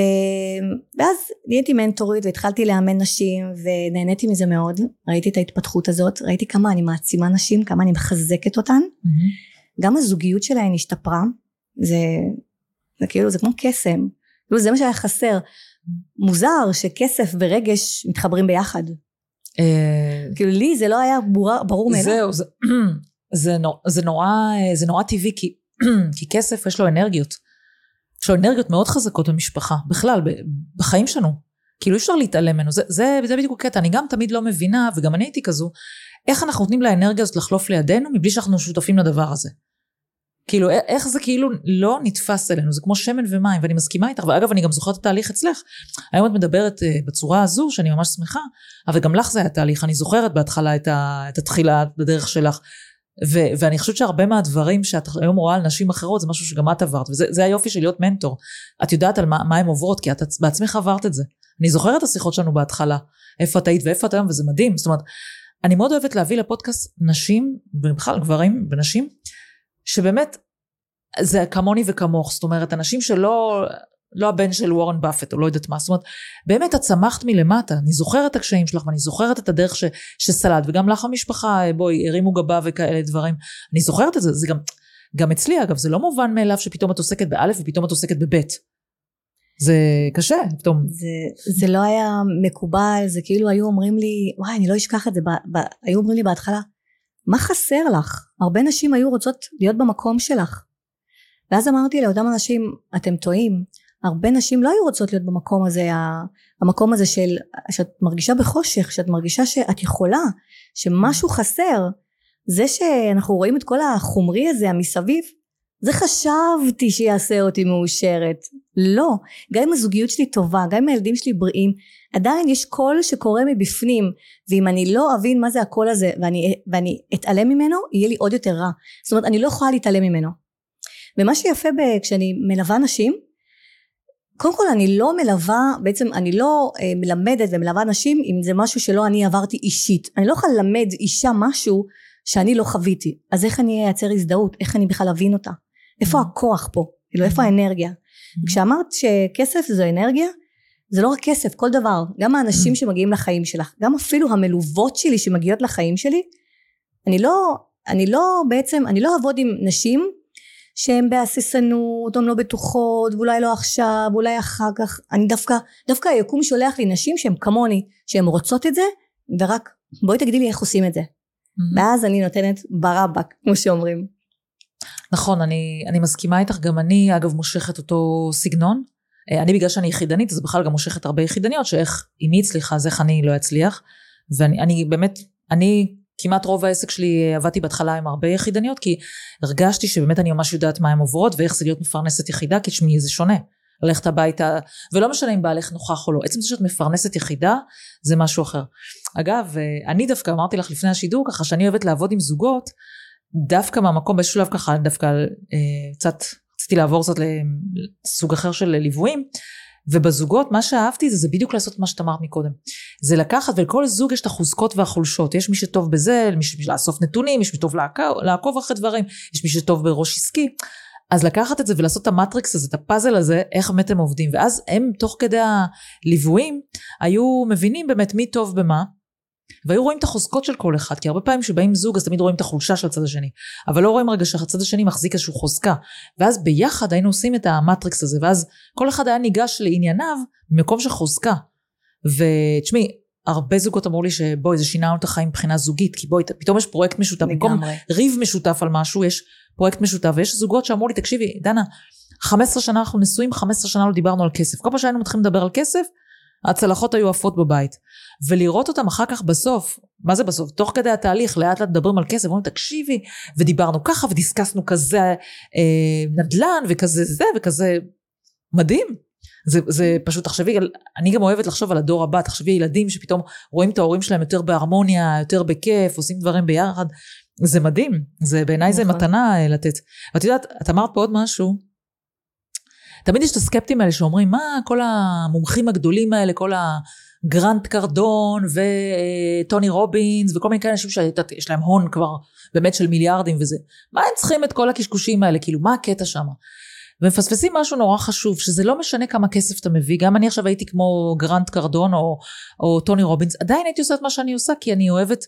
ואז נהייתי מנטורית והתחלתי לאמן נשים ונהניתי מזה מאוד ראיתי את ההתפתחות הזאת ראיתי כמה אני מעצימה נשים כמה אני מחזקת אותן mm-hmm. גם הזוגיות שלהן השתפרה זה, זה כאילו זה כמו קסם כאילו זה מה שהיה חסר מוזר שכסף ורגש מתחברים ביחד אה, כאילו לי זה לא היה ברור, ברור מאליו. זהו, זה, זה, נור, זה, נורא, זה נורא טבעי, כי, כי כסף יש לו אנרגיות. לו אנרגיות מאוד חזקות במשפחה, בכלל, בחיים שלנו. כאילו אי אפשר להתעלם ממנו, זה, זה, זה בדיוק הקטע, אני גם תמיד לא מבינה, וגם אני הייתי כזו, איך אנחנו נותנים לאנרגיה הזאת לחלוף לידינו, מבלי שאנחנו שותפים לדבר הזה. כאילו, איך זה כאילו לא נתפס אלינו, זה כמו שמן ומים, ואני מסכימה איתך, ואגב, אני גם זוכרת את התהליך אצלך. היום את מדברת uh, בצורה הזו, שאני ממש שמחה, אבל גם לך זה היה תהליך, אני זוכרת בהתחלה את, ה, את התחילה בדרך שלך. ו- ואני חושבת שהרבה מהדברים שאת היום רואה על נשים אחרות זה משהו שגם את עברת וזה היופי של להיות מנטור. את יודעת על מה, מה הן עוברות כי את בעצמך עברת את זה. אני זוכרת את השיחות שלנו בהתחלה איפה את היית ואיפה את היום וזה מדהים. זאת אומרת אני מאוד אוהבת להביא לפודקאסט נשים ובכלל גברים ונשים שבאמת זה כמוני וכמוך. זאת אומרת אנשים שלא לא הבן של וורן באפט או לא יודעת מה. זאת אומרת באמת את צמחת מלמטה. אני זוכרת את הקשיים שלך ואני זוכרת את הדרך ש, שסלדת וגם לך המשפחה בואי הרימו גבה וכאלה דברים. אני זוכרת את זה. זה גם גם אצלי אגב זה לא מובן מאליו שפתאום את עוסקת באלף ופתאום את עוסקת בבית. זה קשה פתאום. זה, זה לא היה מקובל זה כאילו היו אומרים לי וואי אני לא אשכח את זה ב, ב, היו אומרים לי בהתחלה מה חסר לך? הרבה נשים היו רוצות להיות במקום שלך. ואז אמרתי לאותם אנשים אתם טועים הרבה נשים לא היו רוצות להיות במקום הזה המקום הזה של שאת מרגישה בחושך שאת מרגישה שאת יכולה שמשהו חסר. זה שאנחנו רואים את כל החומרי הזה המסביב זה חשבתי שיעשה אותי מאושרת. לא. גם אם הזוגיות שלי טובה גם אם הילדים שלי בריאים עדיין יש קול שקורה מבפנים ואם אני לא אבין מה זה הקול הזה ואני, ואני אתעלם ממנו יהיה לי עוד יותר רע. זאת אומרת אני לא יכולה להתעלם ממנו. ומה שיפה ב, כשאני מלווה נשים קודם כל אני לא מלווה בעצם אני לא אה, מלמדת ומלווה נשים אם זה משהו שלא אני עברתי אישית. אני לא יכולה ללמד אישה משהו שאני לא חוויתי. אז איך אני אייצר הזדהות? איך אני בכלל אבין אותה? איפה mm-hmm. הכוח פה? כאילו איפה mm-hmm. האנרגיה? Mm-hmm. כשאמרת שכסף זו אנרגיה זה לא רק כסף כל דבר. גם האנשים שמגיעים לחיים שלך גם אפילו המלוות שלי שמגיעות לחיים שלי אני לא אני לא בעצם אני לא אעבוד עם נשים שהן בהססנות, הן לא בטוחות, ואולי לא עכשיו, ואולי אחר כך, אני דווקא, דווקא היקום שולח לי נשים שהן כמוני, שהן רוצות את זה, ורק בואי תגידי לי איך עושים את זה. Mm-hmm. ואז אני נותנת ברבק, כמו שאומרים. נכון, אני, אני מסכימה איתך, גם אני אגב מושכת אותו סגנון. אה, אני בגלל שאני יחידנית, אז בכלל גם מושכת הרבה יחידניות, שאיך, אם היא הצליחה, אז איך אני לא אצליח. ואני אני באמת, אני כמעט רוב העסק שלי אה, עבדתי בהתחלה עם הרבה יחידניות כי הרגשתי שבאמת אני ממש יודעת מה הן עוברות ואיך זה להיות מפרנסת יחידה כי תשמעי זה שונה ללכת הביתה ולא משנה אם בעלך נוכח או לא עצם זה שאת מפרנסת יחידה זה משהו אחר. אגב אה, אני דווקא אמרתי לך לפני השידור ככה שאני אוהבת לעבוד עם זוגות דווקא מהמקום באיזשהו שלב ככה דווקא אה, קצת רציתי לעבור קצת לסוג אחר של ליוויים ובזוגות מה שאהבתי זה, זה בדיוק לעשות מה שאת אמרת מקודם. זה לקחת ולכל זוג יש את החוזקות והחולשות. יש מי שטוב בזה, מי לאסוף נתונים, יש מי שטוב לעקוב, לעקוב אחרי דברים, יש מי שטוב בראש עסקי. אז לקחת את זה ולעשות את המטריקס הזה, את הפאזל הזה, איך באמת הם עובדים. ואז הם תוך כדי הליוויים היו מבינים באמת מי טוב במה. והיו רואים את החוזקות של כל אחד, כי הרבה פעמים כשבאים זוג אז תמיד רואים את החולשה של הצד השני, אבל לא רואים רגע שהצד השני מחזיק איזושהי חוזקה, ואז ביחד היינו עושים את המטריקס הזה, ואז כל אחד היה ניגש לענייניו ממקום של חוזקה. ותשמעי, הרבה זוגות אמרו לי שבואי זה שינה לנו את החיים מבחינה זוגית, כי בואי פתאום יש פרויקט משותף, במקום ריב משותף על משהו יש פרויקט משותף, ויש זוגות שאמרו לי תקשיבי דנה, 15 שנה אנחנו נשואים, 15 שנה לא דיברנו על כסף. כל פעם שהיינו מתחילים לדבר על כסף, הצלחות היו עפות בבית. ולראות אותם אחר כך בסוף, מה זה בסוף? תוך כדי התהליך, לאט לאט מדברים על כסף, אומרים תקשיבי, ודיברנו ככה, ודיסקסנו כזה אה, נדל"ן, וכזה זה, וכזה מדהים. זה, זה פשוט, תחשבי, אני גם אוהבת לחשוב על הדור הבא, תחשבי ילדים שפתאום רואים את ההורים שלהם יותר בהרמוניה, יותר בכיף, עושים דברים ביחד, זה מדהים, זה בעיניי זה נכון. מתנה אה, לתת. ואת יודעת, את אמרת פה עוד משהו, תמיד יש את הסקפטים האלה שאומרים, מה כל המומחים הגדולים האלה, כל הגרנט קרדון וטוני רובינס וכל מיני כאלה אנשים שיש להם הון כבר באמת של מיליארדים וזה, מה הם צריכים את כל הקשקושים האלה, כאילו מה הקטע שם? ומפספסים משהו נורא חשוב, שזה לא משנה כמה כסף אתה מביא, גם אני עכשיו הייתי כמו גרנט קרדון או, או טוני רובינס, עדיין הייתי עושה את מה שאני עושה, כי אני אוהבת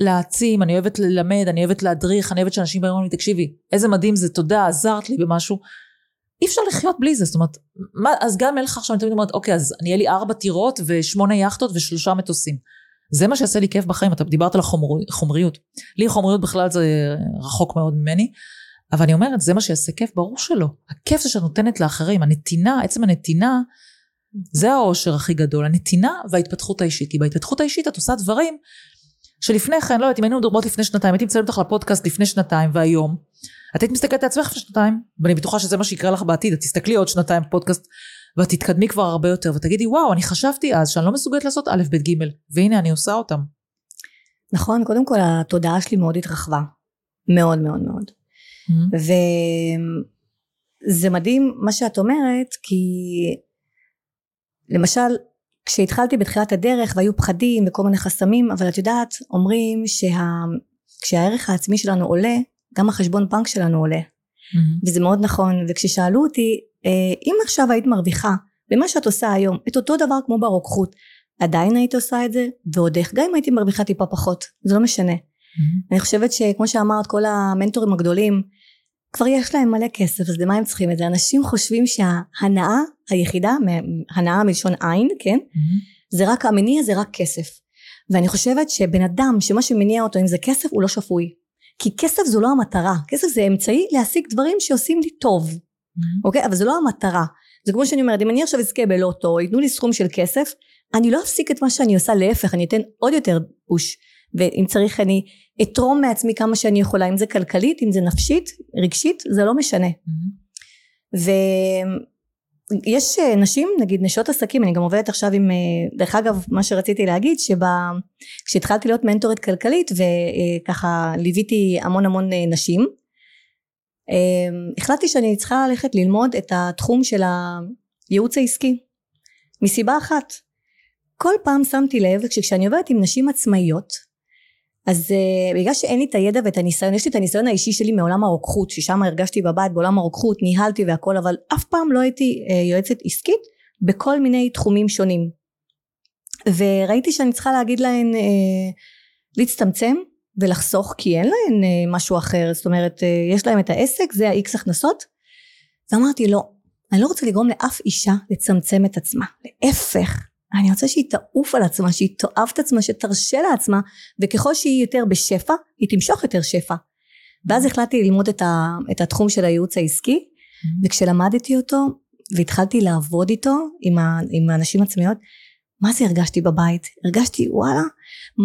להעצים, אני אוהבת ללמד, אני אוהבת להדריך, אני אוהבת שאנשים באים ואומרים לי, תקשיבי, איזה מדהים זה, תודה, עזרת לי במשהו. אי אפשר לחיות בלי זה, זאת אומרת, מה, אז גם אין לך עכשיו, אני תמיד אומרת, אוקיי, אז אני אהיה לי ארבע טירות ושמונה יאכטות ושלושה מטוסים. זה מה שיעשה לי כיף בחיים, אתה דיברת על החומריות. לי חומריות בכלל זה רחוק מאוד ממני, אבל אני אומרת, זה מה שיעשה כיף, ברור שלא. הכיף זה שאת נותנת לאחרים, הנתינה, עצם הנתינה, זה האושר הכי גדול, הנתינה וההתפתחות האישית. כי בהתפתחות האישית את עושה דברים שלפני כן, לא יודעת, אם היינו מדברות לפני שנתיים, הייתי מצלמת אותך לפודקאסט לפני שנתיים והיום, את היית מסתכלת על עצמך שנתיים, ואני בטוחה שזה מה שיקרה לך בעתיד, את תסתכלי עוד שנתיים פודקאסט, ואת תתקדמי כבר הרבה יותר, ותגידי, וואו, אני חשבתי אז שאני לא מסוגלת לעשות א', ב', ג', והנה אני עושה אותם. נכון, קודם כל התודעה שלי מאוד התרחבה. מאוד מאוד מאוד. Mm-hmm. וזה מדהים מה שאת אומרת, כי למשל, כשהתחלתי בתחילת הדרך והיו פחדים וכל מיני חסמים, אבל את יודעת, אומרים שכשהערך שה... העצמי שלנו עולה, גם החשבון בנק שלנו עולה. Mm-hmm. וזה מאוד נכון, וכששאלו אותי, אה, אם עכשיו היית מרוויחה במה שאת עושה היום, את אותו דבר כמו ברוקחות, עדיין היית עושה את זה, ועוד איך, גם אם הייתי מרוויחה טיפה פחות, זה לא משנה. Mm-hmm. אני חושבת שכמו שאמרת, כל המנטורים הגדולים, כבר יש להם מלא כסף, אז למה הם צריכים את זה? אנשים חושבים שההנאה היחידה, הנאה מלשון עין, כן? Mm-hmm. זה רק, המניע זה רק כסף. ואני חושבת שבן אדם שמה שמניע אותו אם זה כסף הוא לא שפוי. כי כסף זו לא המטרה, כסף זה אמצעי להשיג דברים שעושים לי טוב, mm-hmm. אוקיי? אבל זה לא המטרה. זה כמו שאני אומרת, אם אני עכשיו אזכה בלוטו, ייתנו לי סכום של כסף, אני לא אפסיק את מה שאני עושה, להפך, אני אתן עוד יותר פוש. ואם צריך אני אתרום מעצמי כמה שאני יכולה, אם זה כלכלית, אם זה נפשית, רגשית, זה לא משנה. Mm-hmm. ויש אה, נשים, נגיד נשות עסקים, אני גם עובדת עכשיו עם, אה, דרך אגב, מה שרציתי להגיד, שכשהתחלתי להיות מנטורית כלכלית וככה ליוויתי המון המון אה, נשים, החלטתי שאני צריכה ללכת ללמוד את התחום של הייעוץ העסקי, מסיבה אחת. כל פעם שמתי לב, כשאני עובדת עם נשים עצמאיות, אז uh, בגלל שאין לי את הידע ואת הניסיון, יש לי את הניסיון האישי שלי מעולם הרוקחות, ששם הרגשתי בבית בעולם הרוקחות, ניהלתי והכל, אבל אף פעם לא הייתי uh, יועצת עסקית בכל מיני תחומים שונים. וראיתי שאני צריכה להגיד להן uh, להצטמצם ולחסוך, כי אין להן uh, משהו אחר, זאת אומרת, uh, יש להן את העסק, זה ה-X הכנסות. אז אמרתי, לא, אני לא רוצה לגרום לאף אישה לצמצם את עצמה, להפך. אני רוצה שהיא תעוף על עצמה, שהיא תאהב את עצמה, שתרשה לעצמה, וככל שהיא יותר בשפע, היא תמשוך יותר שפע. ואז החלטתי ללמוד את, ה, את התחום של הייעוץ העסקי, mm-hmm. וכשלמדתי אותו, והתחלתי לעבוד איתו, עם, ה, עם האנשים עצמיות, מה זה הרגשתי בבית? הרגשתי וואלה,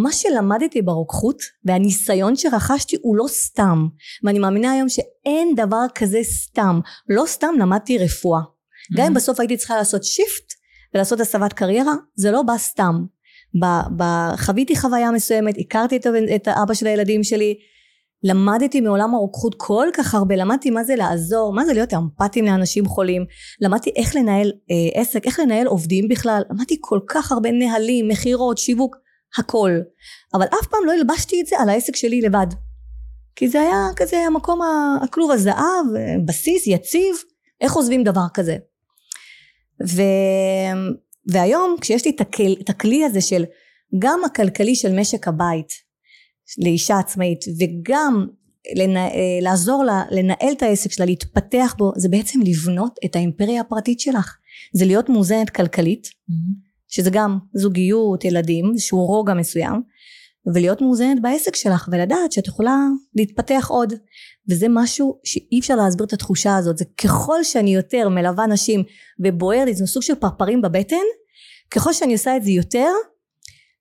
מה שלמדתי ברוקחות והניסיון שרכשתי הוא לא סתם. ואני מאמינה היום שאין דבר כזה סתם. לא סתם למדתי רפואה. Mm-hmm. גם אם בסוף הייתי צריכה לעשות שיפט, ולעשות הסבת קריירה זה לא בא סתם. חוויתי חוויה מסוימת הכרתי את, את האבא של הילדים שלי למדתי מעולם הרוקחות כל כך הרבה למדתי מה זה לעזור מה זה להיות אמפתיים לאנשים חולים למדתי איך לנהל אה, עסק איך לנהל עובדים בכלל למדתי כל כך הרבה נהלים מכירות שיווק הכל. אבל אף פעם לא הלבשתי את זה על העסק שלי לבד. כי זה היה כזה המקום הכלוב הזהב בסיס יציב איך עוזבים דבר כזה ו... והיום כשיש לי את, הכל, את הכלי הזה של גם הכלכלי של משק הבית לאישה עצמאית וגם לנה, אה, לעזור לה לנהל את העסק שלה להתפתח בו זה בעצם לבנות את האימפריה הפרטית שלך זה להיות מאוזנת כלכלית mm-hmm. שזה גם זוגיות ילדים שהוא רוגע מסוים ולהיות מאוזנת בעסק שלך ולדעת שאת יכולה להתפתח עוד וזה משהו שאי אפשר להסביר את התחושה הזאת. זה ככל שאני יותר מלווה נשים ובוער לי זה סוג של פרפרים בבטן ככל שאני עושה את זה יותר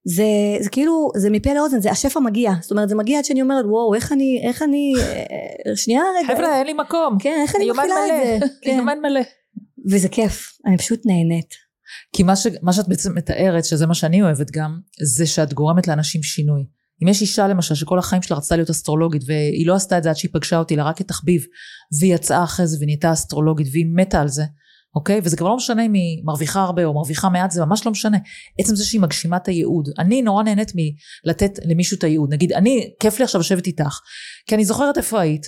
זה, זה כאילו זה מפה לאוזן זה השפע מגיע. זאת אומרת זה מגיע עד שאני אומרת וואו איך אני איך אני אה, שנייה רגע. חבר'ה אין לי מקום. כן איך אני מתחילה את זה? כן. יומן מלא. וזה כיף. אני פשוט נהנית. כי מה, ש, מה שאת בעצם מתארת שזה מה שאני אוהבת גם זה שאת גורמת לאנשים שינוי אם יש אישה למשל שכל החיים שלה רצתה להיות אסטרולוגית והיא לא עשתה את זה עד שהיא פגשה אותי אלא רק כתחביב והיא יצאה אחרי זה ונהייתה אסטרולוגית והיא מתה על זה אוקיי? וזה כבר לא משנה אם היא מרוויחה הרבה או מרוויחה מעט זה ממש לא משנה. עצם זה שהיא מגשימה את הייעוד. אני נורא נהנית מלתת למישהו את הייעוד. נגיד אני כיף לי עכשיו לשבת איתך כי אני זוכרת איפה היית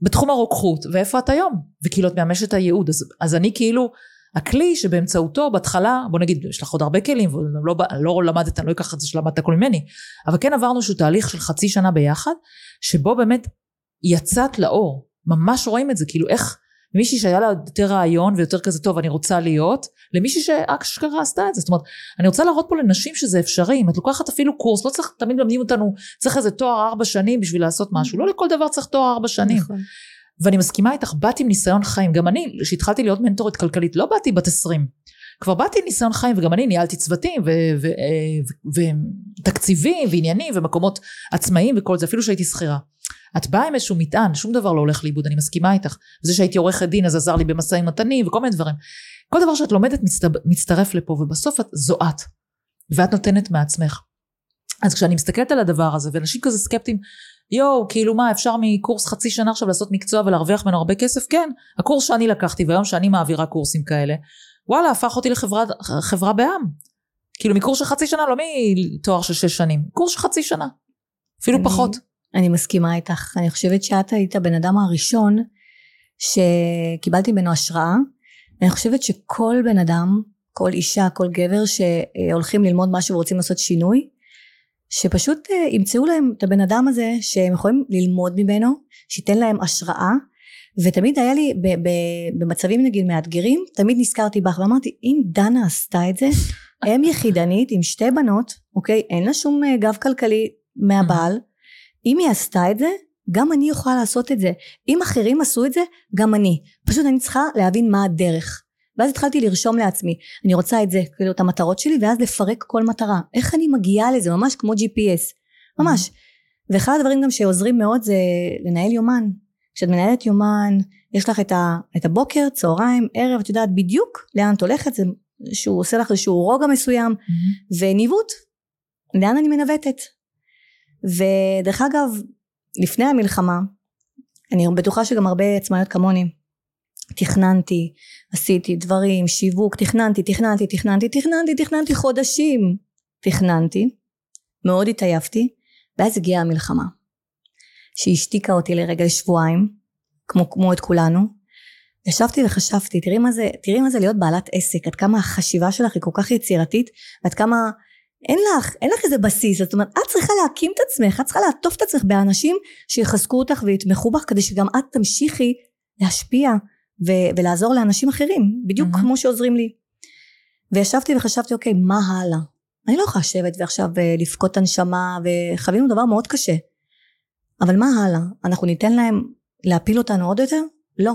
בתחום הרוקחות ואיפה את היום וכאילו את מאמשת את הייעוד. אז, אז אני כאילו הכלי שבאמצעותו בהתחלה בוא נגיד יש לך עוד הרבה כלים ולא לא למדת אני לא אקח את זה שלמדת הכל ממני אבל כן עברנו איזשהו תהליך של חצי שנה ביחד שבו באמת יצאת לאור. ממש רואים את זה כאילו איך מישהי שהיה לה יותר רעיון ויותר כזה טוב אני רוצה להיות למישהי שאשכרה עשתה את זה. זאת אומרת אני רוצה להראות פה לנשים שזה אפשרי. אם את לוקחת אפילו קורס לא צריך תמיד מלמדים אותנו צריך איזה תואר ארבע שנים בשביל לעשות משהו. לא לכל דבר צריך תואר ארבע שנים. נכון. ואני מסכימה איתך באתי עם ניסיון חיים גם אני כשהתחלתי להיות מנטורית כלכלית לא באתי בת עשרים כבר באתי עם ניסיון חיים וגם אני ניהלתי צוותים ותקציבים ועניינים ומקומות עצמאיים וכל זה אפילו שהייתי שכירה את באה עם איזשהו מטען, שום דבר לא הולך לאיבוד, אני מסכימה איתך. זה שהייתי עורכת דין אז עזר לי במשאים ומתנים וכל מיני דברים. כל דבר שאת לומדת מצטב, מצטרף לפה ובסוף את, זו את. ואת נותנת מעצמך. אז כשאני מסתכלת על הדבר הזה ואנשים כזה סקפטיים, יואו כאילו מה אפשר מקורס חצי שנה עכשיו לעשות מקצוע ולהרוויח ממנו הרבה כסף? כן. הקורס שאני לקחתי והיום שאני מעבירה קורסים כאלה, וואלה הפך אותי לחברה בעם. כאילו מקורס של חצי שנה לא מתואר של שש שנים, קורס של חצי שנה. אפילו אני... פחות. אני מסכימה איתך. אני חושבת שאת היית הבן אדם הראשון שקיבלתי ממנו השראה. אני חושבת שכל בן אדם, כל אישה, כל גבר שהולכים ללמוד משהו ורוצים לעשות שינוי, שפשוט אה, ימצאו להם את הבן אדם הזה שהם יכולים ללמוד ממנו, שייתן להם השראה. ותמיד היה לי ב- ב- במצבים נגיד מאתגרים, תמיד נזכרתי בך ואמרתי אם דנה עשתה את זה, אם יחידנית עם שתי בנות, אוקיי, אין לה שום אה, גב כלכלי מהבעל, אם היא עשתה את זה, גם אני יכולה לעשות את זה. אם אחרים עשו את זה, גם אני. פשוט אני צריכה להבין מה הדרך. ואז התחלתי לרשום לעצמי, אני רוצה את זה, כאילו את המטרות שלי, ואז לפרק כל מטרה. איך אני מגיעה לזה, ממש כמו GPS. ממש. ואחד הדברים גם שעוזרים מאוד זה לנהל יומן. כשאת מנהלת יומן, יש לך את, ה, את הבוקר, צהריים, ערב, את יודעת בדיוק לאן את הולכת, זה שהוא עושה לך איזשהו רוגע מסוים, mm-hmm. וניווט, לאן אני מנווטת. ודרך אגב לפני המלחמה אני בטוחה שגם הרבה עצמאיות כמוני תכננתי עשיתי דברים שיווק תכננתי תכננתי תכננתי תכננתי תכננתי חודשים. תכננתי מאוד התעייפתי ואז הגיעה המלחמה שהשתיקה אותי לרגע לשבועיים כמו, כמו את כולנו. ישבתי וחשבתי תראי מה זה תראי מה זה להיות בעלת עסק עד כמה החשיבה שלך היא כל כך יצירתית ועד כמה אין לך, אין לך איזה בסיס, זאת אומרת, את צריכה להקים את עצמך, את צריכה לעטוף את עצמך באנשים שיחזקו אותך ויתמכו בך, כדי שגם את תמשיכי להשפיע ו- ולעזור לאנשים אחרים, בדיוק mm-hmm. כמו שעוזרים לי. וישבתי וחשבתי, אוקיי, מה הלאה? אני לא יכולה לשבת ועכשיו אה, לבכות הנשמה, וחווינו דבר מאוד קשה. אבל מה הלאה? אנחנו ניתן להם להפיל אותנו עוד יותר? לא.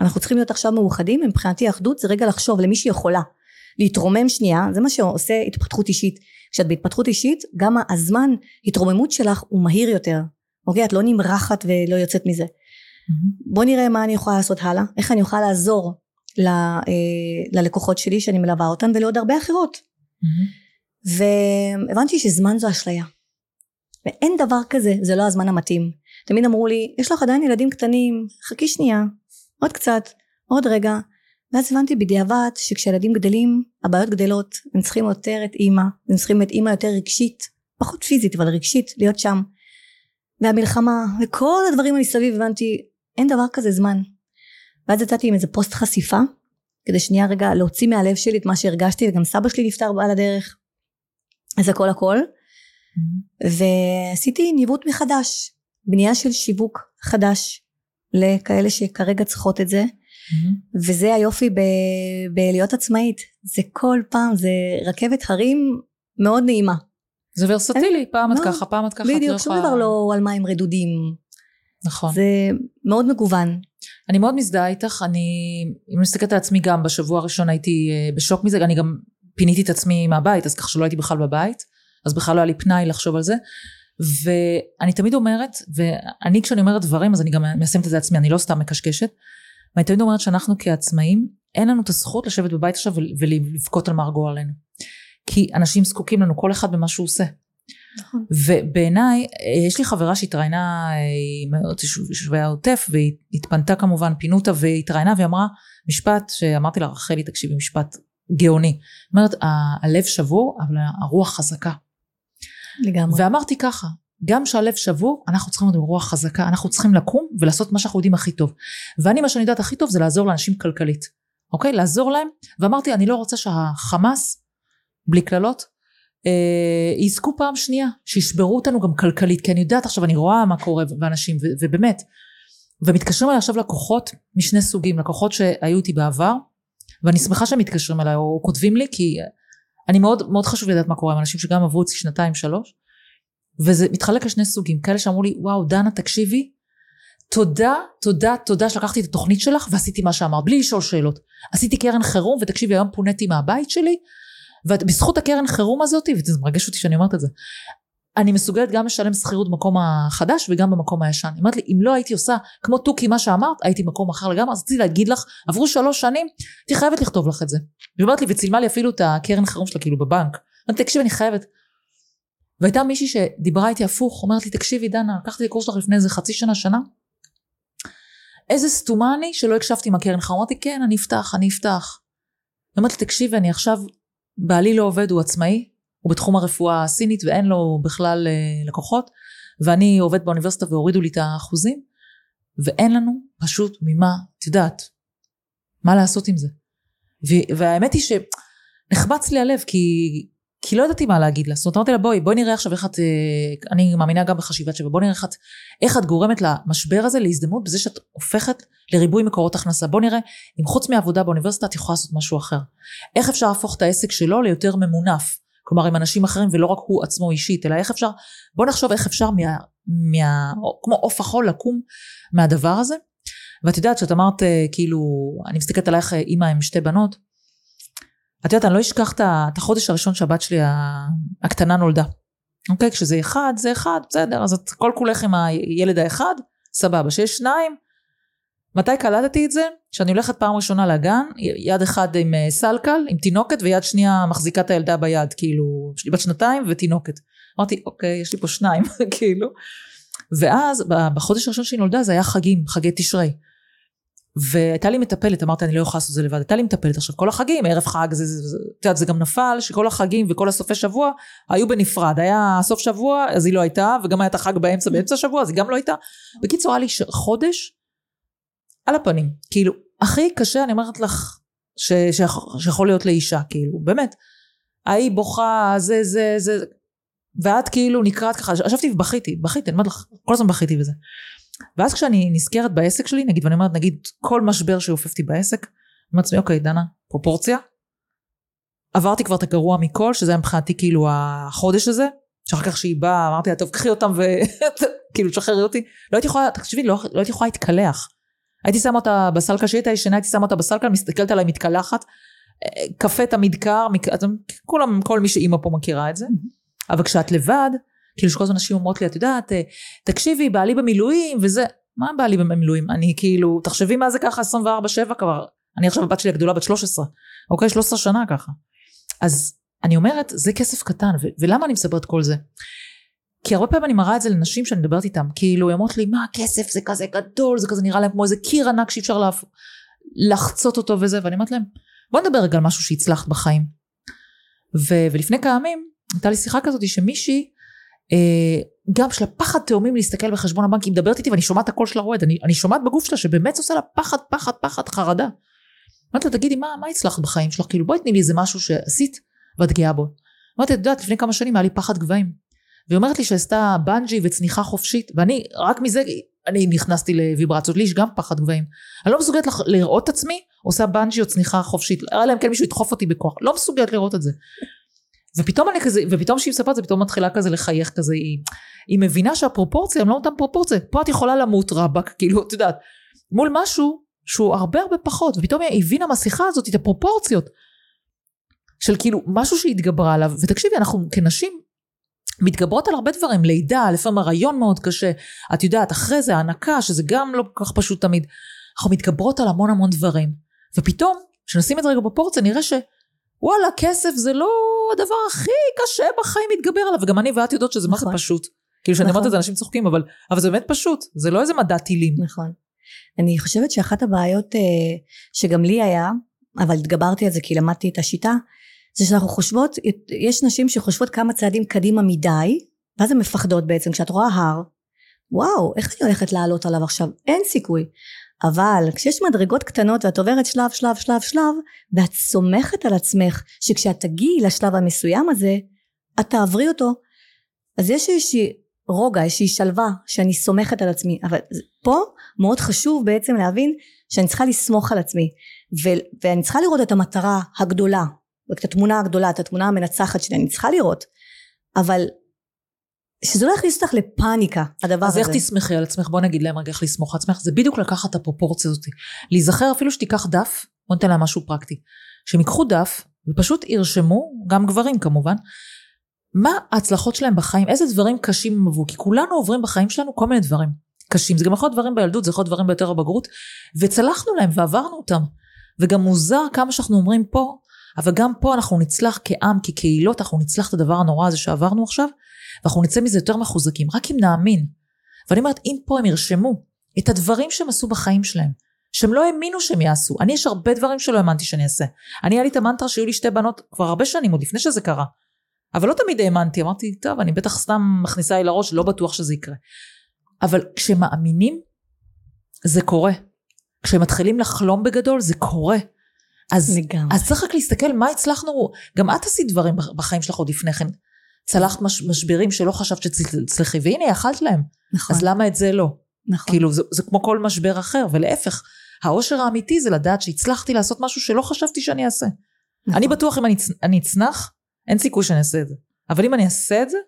אנחנו צריכים להיות עכשיו מאוחדים, מבחינתי אחדות זה רגע לחשוב למי שיכולה. להתרומם שנייה זה מה שעושה התפתחות אישית כשאת בהתפתחות אישית גם הזמן התרוממות שלך הוא מהיר יותר אוקיי את לא נמרחת ולא יוצאת מזה. בוא נראה מה אני יכולה לעשות הלאה איך אני יכולה לעזור ל, אה, ללקוחות שלי שאני מלווה אותן ולעוד הרבה אחרות. mm-hmm. והבנתי שזמן זו אשליה. ואין דבר כזה זה לא הזמן המתאים. תמיד אמרו לי יש לך עדיין ילדים קטנים חכי שנייה עוד קצת עוד רגע. ואז הבנתי בדיעבד שכשילדים גדלים הבעיות גדלות הם צריכים יותר את אימא הם צריכים את אימא יותר רגשית פחות פיזית אבל רגשית להיות שם. והמלחמה וכל הדברים המסביב הבנתי אין דבר כזה זמן ואז יצאתי עם איזה פוסט חשיפה כדי שנייה רגע להוציא מהלב שלי את מה שהרגשתי וגם סבא שלי נפטר על הדרך אז הכל הכל mm-hmm. ועשיתי ניווט מחדש בנייה של שיווק חדש לכאלה שכרגע צריכות את זה Mm-hmm. וזה היופי ב- בלהיות עצמאית זה כל פעם זה רכבת הרים מאוד נעימה. זה ורסטילי פעם את לא, ככה פעם את ככה. בדיוק שום דבר לא על מים רדודים. נכון. זה מאוד מגוון. אני מאוד מזדהה איתך אני אם אני מסתכלת על עצמי גם בשבוע הראשון הייתי אה, בשוק מזה אני גם פיניתי את עצמי מהבית אז ככה שלא הייתי בכלל בבית אז בכלל לא היה לי פנאי לחשוב על זה ואני תמיד אומרת ואני כשאני אומרת דברים אז אני גם מיישמת את זה עצמי אני לא סתם מקשקשת ואני תמיד אומרת שאנחנו כעצמאים אין לנו את הזכות לשבת בבית עכשיו ולבכות על מר גורלנו כי אנשים זקוקים לנו כל אחד במה שהוא עושה נכון. ובעיניי יש לי חברה שהתראיינה מאוד יושבי העוטף והיא התפנתה כמובן פינו אותה והתראיינה והיא אמרה משפט שאמרתי לה רחלי תקשיבי משפט גאוני. אומרת הלב שבור אבל הרוח חזקה. לגמרי. ואמרתי ככה גם שהלב שבור אנחנו צריכים להיות ברוח חזקה אנחנו צריכים לקום ולעשות מה שאנחנו יודעים הכי טוב. ואני מה שאני יודעת הכי טוב זה לעזור לאנשים כלכלית אוקיי? לעזור להם ואמרתי אני לא רוצה שהחמאס בלי קללות אה, יזכו פעם שנייה שישברו אותנו גם כלכלית כי אני יודעת עכשיו אני רואה מה קורה ואנשים ו- ובאמת ומתקשרים אליי עכשיו לקוחות משני סוגים, לקוחות שהיו איתי בעבר, ואני שמחה שהם מתקשרים אליי או כותבים לי, כי אני מאוד, מאוד חשוב לדעת מה קורה עם אנשים שגם עברו אצלי שנתיים שלוש, וזה מתחלק לשני סוגים, כאלה שאמרו לי, וואו, דנה, תקשיבי, תודה, תודה, תודה שלקחתי את התוכנית שלך ועשיתי מה שאמרת, בלי לשאול שאלות. עשיתי קרן חירום, ותקשיבי, היום פוניתי מהבית שלי, ובזכות הקרן חירום הזאת, וזה מרגש אותי שאני אומרת את זה, אני מסוגלת גם לשלם שכירות במקום החדש וגם במקום הישן. היא אומרת לי, אם לא הייתי עושה כמו תוכי מה שאמרת, הייתי במקום אחר לגמרי, אז רציתי להגיד לך, עברו שלוש שנים, הייתי חייבת לכתוב לך את זה. והיא אומרת לי, וצילמה לי אפילו את הקרן חירום שלה כאילו בבנק. אמרתי, תקשיבי, אני חייבת. והייתה מישהי שדיברה איתי הפוך, אומרת לי, תקשיבי דנה, לקחתי את הקורס שלך לפני איזה חצי שנה, שנה. איזה סתומה אני שלא הקשבתי עם הקרן חירום. אמרתי, כן, אני אפתח, אני אפתח. לי, תקשיבי, אני עכשיו, בעלי לא עובד, הוא עצמאי, הוא בתחום הרפואה הסינית ואין לו בכלל אה, לקוחות, ואני עובד באוניברסיטה והורידו לי את האחוזים, ואין לנו פשוט ממה, את יודעת, מה לעשות עם זה. והאמת היא שנחמץ לי הלב, כי, כי לא ידעתי מה להגיד לה. זאת אומרת, אמרתי לה, בואי, בואי נראה עכשיו איך את, אה, אני מאמינה גם בחשיבת שבע, בואי נראה איך את, איך את גורמת למשבר הזה להזדמנות בזה שאת הופכת לריבוי מקורות הכנסה. בואי נראה אם חוץ מעבודה באוניברסיטה את יכולה לעשות משהו אחר. איך אפשר להפוך את העסק שלו ליותר ממונף. כלומר עם אנשים אחרים ולא רק הוא עצמו אישית, אלא איך אפשר, בוא נחשוב איך אפשר מה, מה כמו עוף החול לקום מהדבר הזה. ואת יודעת שאת אמרת אה, כאילו, אני מסתכלת עלייך אה, אימא עם שתי בנות, את יודעת אני לא אשכח את החודש הראשון שהבת שלי הקטנה נולדה. אוקיי, כשזה אחד זה אחד, בסדר, אז את כל כולך עם הילד האחד, סבבה. שיש שניים, מתי קלטתי את זה? כשאני הולכת פעם ראשונה לגן, יד אחד עם אה, סלקל, עם תינוקת, ויד שנייה מחזיקה את הילדה ביד, כאילו, בת שנתיים ותינוקת. אמרתי, אוקיי, יש לי פה שניים, כאילו. ואז בחודש הראשון שהיא נולדה זה היה חגים, חגי תשרי. והייתה לי מטפלת, אמרתי אני לא יכולה לעשות את זה לבד, הייתה לי מטפלת עכשיו כל החגים, ערב חג, זה, זה, זה, יודעת זה גם נפל, שכל החגים וכל הסופי שבוע היו בנפרד, היה סוף שבוע אז היא לא הייתה, וגם היה את החג באמצע, באמצע שבוע אז היא גם לא הייתה. בקיצור היה לי חודש על הפנים. כאילו, הכי קשה, אני אומרת לך, ש, ש, שיכול להיות לאישה, כאילו, באמת. ההיא בוכה, זה, זה, זה, ואת כאילו נקראת ככה, ישבתי ובכיתי, בכיתי, אני אומרת לך, כל הזמן בכיתי בזה. ואז כשאני נזכרת בעסק שלי, נגיד, ואני אומרת, נגיד, כל משבר שאופף אותי בעסק, אני אומרת לעצמי, אוקיי, דנה, פרופורציה. עברתי כבר את הגרוע מכל, שזה היה מבחינתי כאילו החודש הזה, שאחר כך שהיא באה, אמרתי לה, טוב, קחי אותם וכאילו, תשחררי אותי. לא הייתי יכולה, תקשיבי, לא, לא הייתי יכולה להתקלח. הייתי שמה אותה בסלקה, כשהיא הייתה ישנה הייתי שמה אותה בסלקה, מסתכלת עליי מתקלחת, קפה תמיד קר, כולם, כל מי שאימא פה מכירה את זה, אבל כשאת לבד, כאילו שכל הזמן נשים אומרות לי, את יודעת, תקשיבי, בעלי במילואים וזה, מה בעלי במילואים? אני כאילו, תחשבי מה זה ככה 24-7 כבר, אני עכשיו הבת שלי הגדולה בת 13, אוקיי? 13 שנה ככה. אז אני אומרת, זה כסף קטן, ולמה אני מספרת כל זה? כי הרבה פעמים אני מראה את זה לנשים שאני מדברת איתן, כאילו הן אומרות לי מה הכסף זה כזה גדול, זה כזה נראה להם כמו איזה קיר ענק שאי אפשר להפ... לחצות אותו וזה, ואני אומרת להם בוא נדבר רגע על משהו שהצלחת בחיים. ו... ולפני כמה ימים הייתה לי שיחה כזאת שמישהי אה, גם יש לה פחד תאומים להסתכל בחשבון הבנק, היא מדברת איתי ואני שומעת הקול שלה רועד, אני, אני שומעת בגוף שלה שבאמת עושה לה פחד, פחד, פחד, חרדה. אמרתי לה תגידי מה, מה הצלחת בחיים שלך, כאילו בואי תני לי איזה משהו שעשית ואת גאה בו. אמרתי את יודעת לפני כמה שנים היה לי פחד גבהים. והיא אומרת לי שעשתה בנג'י וצניחה חופשית, ואני, רק מזה, אני נכנסתי לוויברציות, לי יש גם פחד גבהים. אני לא מסוגלת לראות את עצמי עושה בנג'י או צניחה חופשית, אלא אם כן מישהו ידחוף אותי בכוח, לא מסוגלת לראות את זה. ופתאום אני כזה, ופתאום כשהיא מספרת זה פתאום מתחילה כזה לחייך כזה, היא, היא מבינה שהפרופורציה הם לא אותם פרופורציה, פה את יכולה למות רבאק, כאילו, את יודעת, מול משהו שהוא הרבה הרבה פחות, ופתאום היא הבינה מהשיחה הזאת את הפרופורציות של כאילו משהו שהתגברה עליו, ותקשיבי, אנחנו כנשים מתגברות על הרבה דברים, לידה, לפעמים הרעיון מאוד קשה, את יודעת, אחרי זה ההנקה, שזה גם לא כל כך פשוט תמיד, אנחנו מתגברות על המון המון דברים, ופתאום, כשנשים את זה רגע בפורציה, נראה שוואלה, כסף זה לא הדבר הכי קשה בחיים להתגבר עליו, וגם אני ואת יודעות שזה נכון. מה זה פשוט. כאילו כשאני נכון. אומרת את זה אנשים צוחקים, אבל, אבל זה באמת פשוט, זה לא איזה מדע טילים. נכון. אני חושבת שאחת הבעיות אה, שגם לי היה, אבל התגברתי על זה כי למדתי את השיטה, זה שאנחנו חושבות, יש נשים שחושבות כמה צעדים קדימה מדי, ואז הן מפחדות בעצם, כשאת רואה הר, וואו, איך אני הולכת לעלות עליו עכשיו? אין סיכוי. אבל כשיש מדרגות קטנות ואת עוברת שלב שלב שלב שלב ואת סומכת על עצמך שכשאת תגיעי לשלב המסוים הזה את תעברי אותו אז יש איזושהי רוגע, איזושהי שלווה, שאני סומכת על עצמי. אבל פה מאוד חשוב בעצם להבין שאני צריכה לסמוך על עצמי. ו- ואני צריכה לראות את המטרה הגדולה, את התמונה הגדולה, את התמונה המנצחת שלי, אני צריכה לראות. אבל שזה לא יכניס אותך לפאניקה, הדבר אז הזה. איך תסמכי על עצמך? בוא נגיד להם רגע איך לסמוך על עצמך. זה בדיוק לקחת את הפרופורציה הזאת. להיזכר אפילו שתיקח דף, בוא ניתן להם משהו פרקטי. שהם ייקחו דף ופשוט ירשמו, גם גברים כמובן, מה ההצלחות שלהם בחיים, איזה דברים קשים הם עברו. כי כולנו עוברים בחיים שלנו כל מיני דברים קשים. זה גם יכול להיות דברים בילדות, זה יכול להיות דברים ביותר הבגרות, וצלחנו להם ועברנו אותם. וגם מוזר כמה שאנחנו אומרים פה, אבל גם פה אנחנו נצלח כעם, כקהילות, אנחנו נצלח את הדבר הנורא הזה שעברנו עכשיו, ואנחנו נצא מזה יותר מחוזקים, רק אם נאמין. ואני אומרת, אם פה הם ירשמו את הדברים שהם עשו בחיים שלהם, שהם לא האמינו שהם יעשו. אני, יש הרבה דברים שלא האמנתי שאני אעשה. אני, היה לי את המנטרה שהיו לי שתי בנות כבר הרבה שנים, עוד לפני שזה קרה. אבל לא תמיד האמנתי, אמרתי, טוב, אני בטח סתם מכניסה לי לראש, לא בטוח שזה יקרה. אבל כשמאמינים, זה קורה. כשמתחילים לחלום בגדול, זה קורה. אז, לגמרי. אז צריך רק להסתכל מה הצלחנו, גם את עשית דברים בחיים שלך עוד לפני כן. צלחת מש, משברים שלא חשבת שתצלחי, והנה יכלת להם. נכון, אז למה את זה לא? נכון. כאילו זה, זה כמו כל משבר אחר, ולהפך, האושר האמיתי זה לדעת שהצלחתי לעשות משהו שלא חשבתי שאני אעשה. נכון. אני בטוח אם אני, אני אצנח, אין סיכוי שאני אעשה את זה. אבל אם אני אעשה את זה,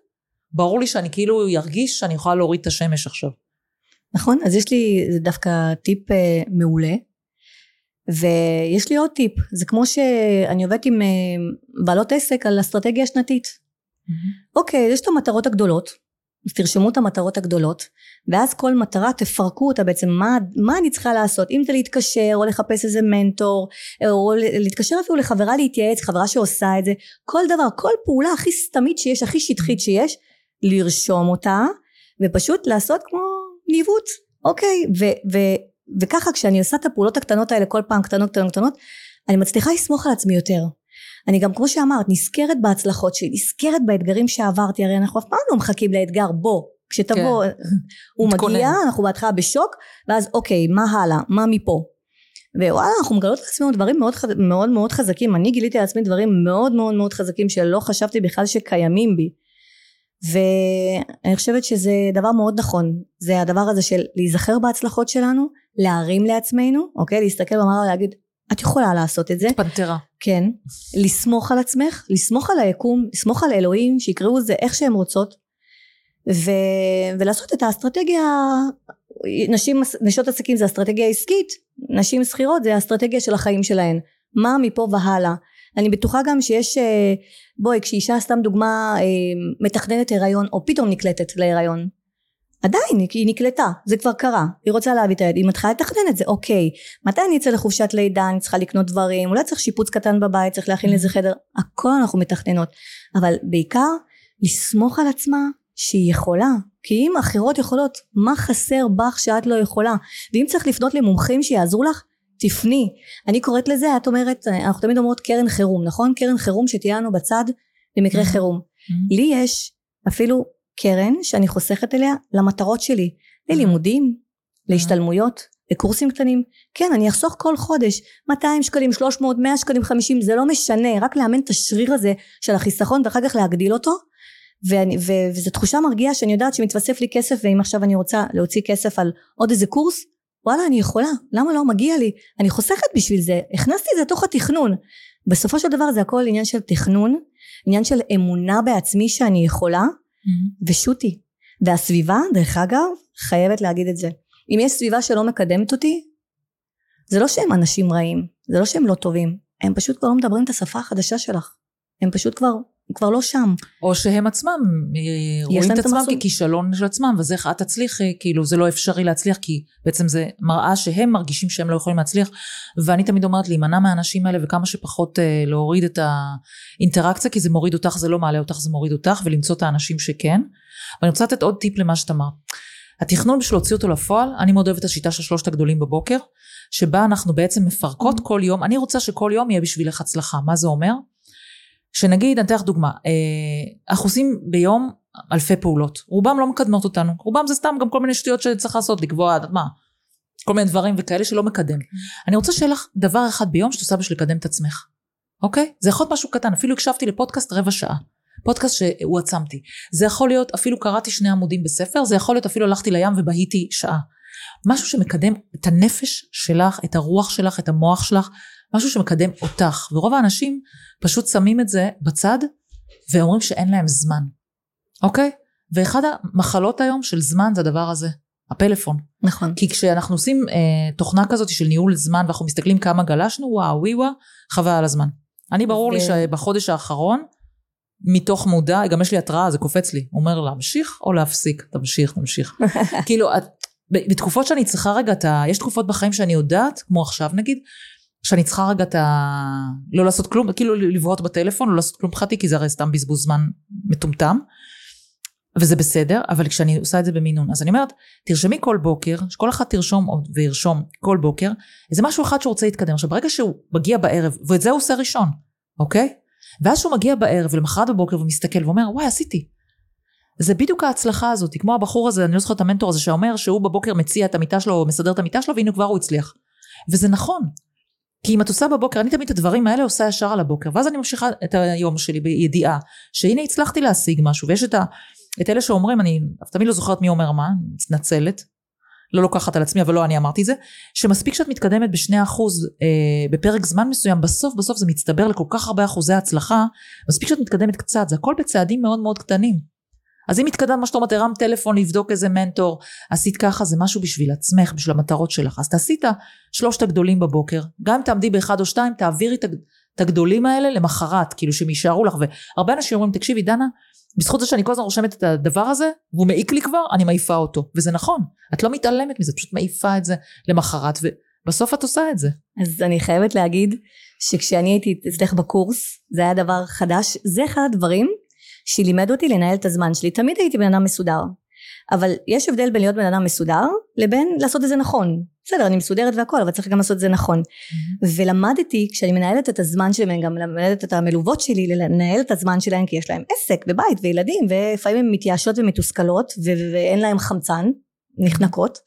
ברור לי שאני כאילו ארגיש שאני יכולה להוריד את השמש עכשיו. נכון, אז יש לי זה דווקא טיפ אה, מעולה, ויש לי עוד טיפ, זה כמו שאני עובדת עם אה, בעלות עסק על אסטרטגיה שנתית. אוקיי, יש את המטרות הגדולות, אז תרשמו את המטרות הגדולות, ואז כל מטרה תפרקו אותה בעצם, מה, מה אני צריכה לעשות, אם זה להתקשר, או לחפש איזה מנטור, או להתקשר אפילו לחברה להתייעץ, חברה שעושה את זה, כל דבר, כל פעולה הכי סתמית שיש, הכי שטחית שיש, לרשום אותה, ופשוט לעשות כמו ניווט, אוקיי, ו, ו, וככה כשאני עושה את הפעולות הקטנות האלה כל פעם קטנות קטנות קטנות, אני מצליחה לסמוך על עצמי יותר. אני גם כמו שאמרת נזכרת בהצלחות שלי, נזכרת באתגרים שעברתי, הרי אנחנו אף פעם לא מחכים לאתגר בוא, כשתבוא, הוא מתכונן. מגיע, אנחנו בהתחלה בשוק, ואז אוקיי, מה הלאה, מה מפה? ווואלה, אנחנו מגלות לעצמנו דברים מאוד, מאוד מאוד חזקים, אני גיליתי על עצמי דברים מאוד מאוד מאוד חזקים שלא חשבתי בכלל שקיימים בי. ואני חושבת שזה דבר מאוד נכון, זה הדבר הזה של להיזכר בהצלחות שלנו, להרים לעצמנו, אוקיי? להסתכל במראה ולהגיד, את יכולה לעשות את זה, פנתרה. כן, לסמוך על עצמך, לסמוך על היקום, לסמוך על אלוהים, שיקראו לזה איך שהם רוצות, ו... ולעשות את האסטרטגיה, נשים, נשות עסקים זה אסטרטגיה עסקית, נשים שכירות זה האסטרטגיה של החיים שלהן, מה מפה והלאה. אני בטוחה גם שיש, אה, בואי, כשאישה סתם דוגמה אה, מתכננת הריון, או פתאום נקלטת להיריון, עדיין, היא נקלטה, זה כבר קרה, היא רוצה להביא את הילד, היא מתחילה לתכנן את זה, אוקיי, מתי אני אצא לחופשת לידה, אני צריכה לקנות דברים, אולי צריך שיפוץ קטן בבית, צריך להכין לזה חדר, הכל אנחנו מתכננות, אבל בעיקר לסמוך על עצמה שהיא יכולה, כי אם אחרות יכולות, מה חסר בך שאת לא יכולה, ואם צריך לפנות למומחים שיעזרו לך, תפני. אני קוראת לזה, את אומרת, אנחנו תמיד אומרות קרן חירום, נכון? קרן חירום שתהיה לנו בצד למקרה Mhm. חירום. לי יש אפילו קרן שאני חוסכת אליה למטרות שלי, ללימודים, להשתלמויות, לקורסים קטנים. כן, אני אחסוך כל חודש 200 שקלים, 300, 100 שקלים, 50, זה לא משנה, רק לאמן את השריר הזה של החיסכון ואחר כך להגדיל אותו. ואני, ו, וזו תחושה מרגיעה שאני יודעת שמתווסף לי כסף ואם עכשיו אני רוצה להוציא כסף על עוד איזה קורס וואלה אני יכולה למה לא? מגיע לי. אני חוסכת בשביל זה הכנסתי את זה לתוך התכנון. בסופו של דבר זה הכל עניין של תכנון עניין של אמונה בעצמי שאני יכולה ושוטי והסביבה דרך אגב חייבת להגיד את זה. אם יש סביבה שלא מקדמת אותי זה לא שהם אנשים רעים זה לא שהם לא טובים הם פשוט כבר לא מדברים את השפה החדשה שלך. הם פשוט כבר כבר לא שם או שהם עצמם אה, רואים את עצמם. ככישלון של עצמם, ואז איך את תצליחי, כאילו זה לא אפשרי להצליח, כי בעצם זה מראה שהם מרגישים שהם לא יכולים להצליח, ואני תמיד אומרת להימנע מהאנשים האלה וכמה שפחות אה, להוריד את האינטראקציה, כי זה מוריד אותך, זה לא מעלה אותך, זה מוריד אותך, ולמצוא את האנשים שכן. ואני רוצה לתת עוד טיפ למה שאת אמרת. התכנון בשביל להוציא אותו לפועל, אני מאוד אוהבת את השיטה של שלושת הגדולים בבוקר, שבה אנחנו בעצם מפרקות כל יום, אני רוצה שכל יום יהיה בשבילך הצלחה. מה זה אומר? שנגיד, אני אתן לך דוגמה, אה, אנחנו עושים ביום אלפי פעולות, רובם לא מקדמות אותנו, רובם זה סתם גם כל מיני שטויות שצריך לעשות, לקבוע, מה, כל מיני דברים וכאלה שלא מקדם. אני רוצה שיהיה לך דבר אחד ביום שאת עושה בשביל לקדם את עצמך, אוקיי? זה יכול להיות משהו קטן, אפילו הקשבתי לפודקאסט רבע שעה. פודקאסט שהועצמתי. זה יכול להיות אפילו קראתי שני עמודים בספר, זה יכול להיות אפילו הלכתי לים ובהיתי שעה. משהו שמקדם את הנפש שלך, את הרוח שלך, את המוח שלך, משהו שמקדם אותך. ורוב האנשים פשוט שמים את זה בצד ואומרים שאין להם זמן, אוקיי? ואחד המחלות היום של זמן זה הדבר הזה, הפלאפון. נכון. כי כשאנחנו עושים אה, תוכנה כזאת של ניהול זמן ואנחנו מסתכלים כמה גלשנו, וואו, ווי וואו, חבל על הזמן. אני ברור ו... לי שבחודש האחרון, מתוך מודע, גם יש לי התראה, זה קופץ לי, אומר להמשיך או להפסיק, תמשיך, תמשיך. כאילו, את, בתקופות שאני צריכה רגע את ה... יש תקופות בחיים שאני יודעת, כמו עכשיו נגיד, שאני צריכה רגע את ה... לא לעשות כלום, כאילו לבהות בטלפון, לא לעשות כלום מבחינתי, כי זה הרי סתם בזבוז זמן מטומטם. וזה בסדר, אבל כשאני עושה את זה במינון, אז אני אומרת, תרשמי כל בוקר, שכל אחד תרשום וירשום כל בוקר, איזה משהו אחד שהוא רוצה להתקדם. עכשיו, ברגע שהוא מגיע בערב, ואת זה הוא עושה ראשון, אוקיי? ואז שהוא מגיע בערב ולמחרת בבוקר ומסתכל ואומר, וואי, עשיתי. זה בדיוק ההצלחה הזאת, כמו הבחור הזה, אני לא זוכרת את המנטור הזה שאומר שהוא בבוקר מציע את המיטה שלו, מסדר את המיטה שלו, והנה כבר הוא הצליח. וזה נכון. כי אם את עושה בבוקר, אני תמיד את הדברים האלה עושה ישר על הבוקר, ואז אני ממשיכה את היום שלי בידיעה, שהנה הצלחתי להשיג משהו, ויש את ה... את אלה שאומרים, אני תמיד לא זוכרת מי אומר מה, מתנצלת, לא לוקחת על עצמי, אבל לא אני אמרתי את זה, שמספיק שאת מתקדמת בשני אחוז אה, בפרק זמן מסוים, בסוף בסוף זה מצטבר לכל כך הרבה אחוזי הצלחה, מספיק שאת מתקדמת קצת, זה הכל בצעדים מאוד מאוד קטנים. אז אם התקדמת, מה שאת אומרת, הרמת טלפון לבדוק איזה מנטור, עשית ככה, זה משהו בשביל עצמך, בשביל המטרות שלך. אז תעשי את שלושת הגדולים בבוקר, גם אם תעמדי באחד או שתיים, תעבירי את הגדולים האלה למחרת, כאילו שהם יישארו לך. והרבה אנשים אומרים, תקשיבי, דנה, בזכות זה שאני כל הזמן רושמת את הדבר הזה, והוא מעיק לי כבר, אני מעיפה אותו. וזה נכון, את לא מתעלמת מזה, פשוט מעיפה את זה למחרת, ובסוף את עושה את זה. אז אני חייבת להגיד, שכשאני הייתי אצלך בקורס, זה היה דבר חדש, זה אחד הדברים שלימד אותי לנהל את הזמן שלי. תמיד הייתי בן אדם מסודר. אבל יש הבדל בין להיות בן אדם מסודר לבין לעשות את זה נכון. בסדר, אני מסודרת והכל, אבל צריך גם לעשות את זה נכון. Mm-hmm. ולמדתי, כשאני מנהלת את הזמן שלהם, גם מנהלת את המלוות שלי, לנהל את הזמן שלהם, כי יש להם עסק ובית וילדים, ולפעמים הן מתייאשות ומתוסכלות, ואין להם חמצן, נחנקות.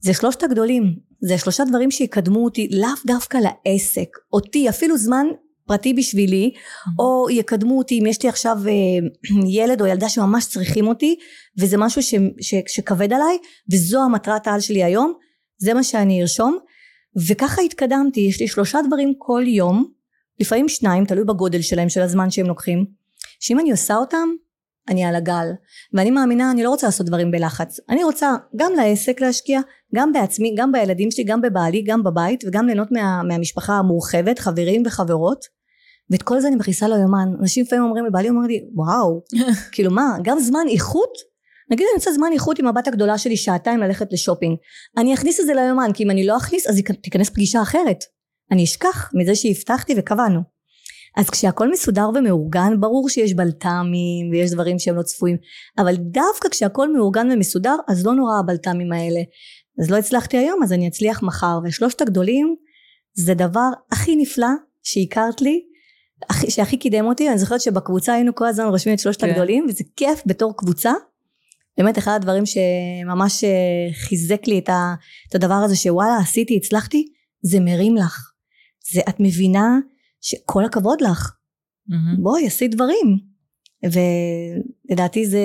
זה שלושת הגדולים, זה שלושה דברים שיקדמו אותי לאו דווקא לעסק, אותי, אפילו זמן פרטי בשבילי, mm-hmm. או יקדמו אותי אם יש לי עכשיו אה, ילד או ילדה שממש צריכים אותי, וזה משהו ש, ש, שכבד עליי, וזו המטרת העל שלי היום, זה מה שאני ארשום, וככה התקדמתי, יש לי שלושה דברים כל יום, לפעמים שניים, תלוי בגודל שלהם, של הזמן שהם לוקחים, שאם אני עושה אותם, אני על הגל. ואני מאמינה, אני לא רוצה לעשות דברים בלחץ. אני רוצה גם לעסק להשקיע, גם בעצמי, גם בילדים שלי, גם בבעלי, גם בבית, וגם ליהנות מה, מהמשפחה המורחבת, חברים וחברות. ואת כל זה אני מכניסה ליומן. אנשים לפעמים אומרים לבעלי, אומר לי, וואו, כאילו מה, גם זמן איכות? נגיד אני רוצה זמן איכות עם הבת הגדולה שלי שעתיים ללכת לשופינג. אני אכניס את זה ליומן, כי אם אני לא אכניס, אז תיכנס פגישה אחרת. אני אשכח מזה שהבטחתי וקבענו. אז כשהכל מסודר ומאורגן, ברור שיש בלת"מים ויש דברים שהם לא צפויים, אבל דווקא כשהכל מאורגן ומסודר, אז לא נורא הבלת"מים האלה. אז לא הצלחתי היום, אז אני אצליח מחר. ושלושת הגדולים זה דבר הכי נפלא שהכרת לי, שהכי קידם אותי, אני זוכרת שבקבוצה היינו כל הזמן רושמים את שלושת כן. הגדולים, וזה כיף בתור קבוצה. באמת אחד הדברים שממש אה, חיזק לי את, ה, את הדבר הזה שוואלה עשיתי, הצלחתי, זה מרים לך. זה, את מבינה שכל הכבוד לך. Mm-hmm. בואי, עשית דברים. ולדעתי זה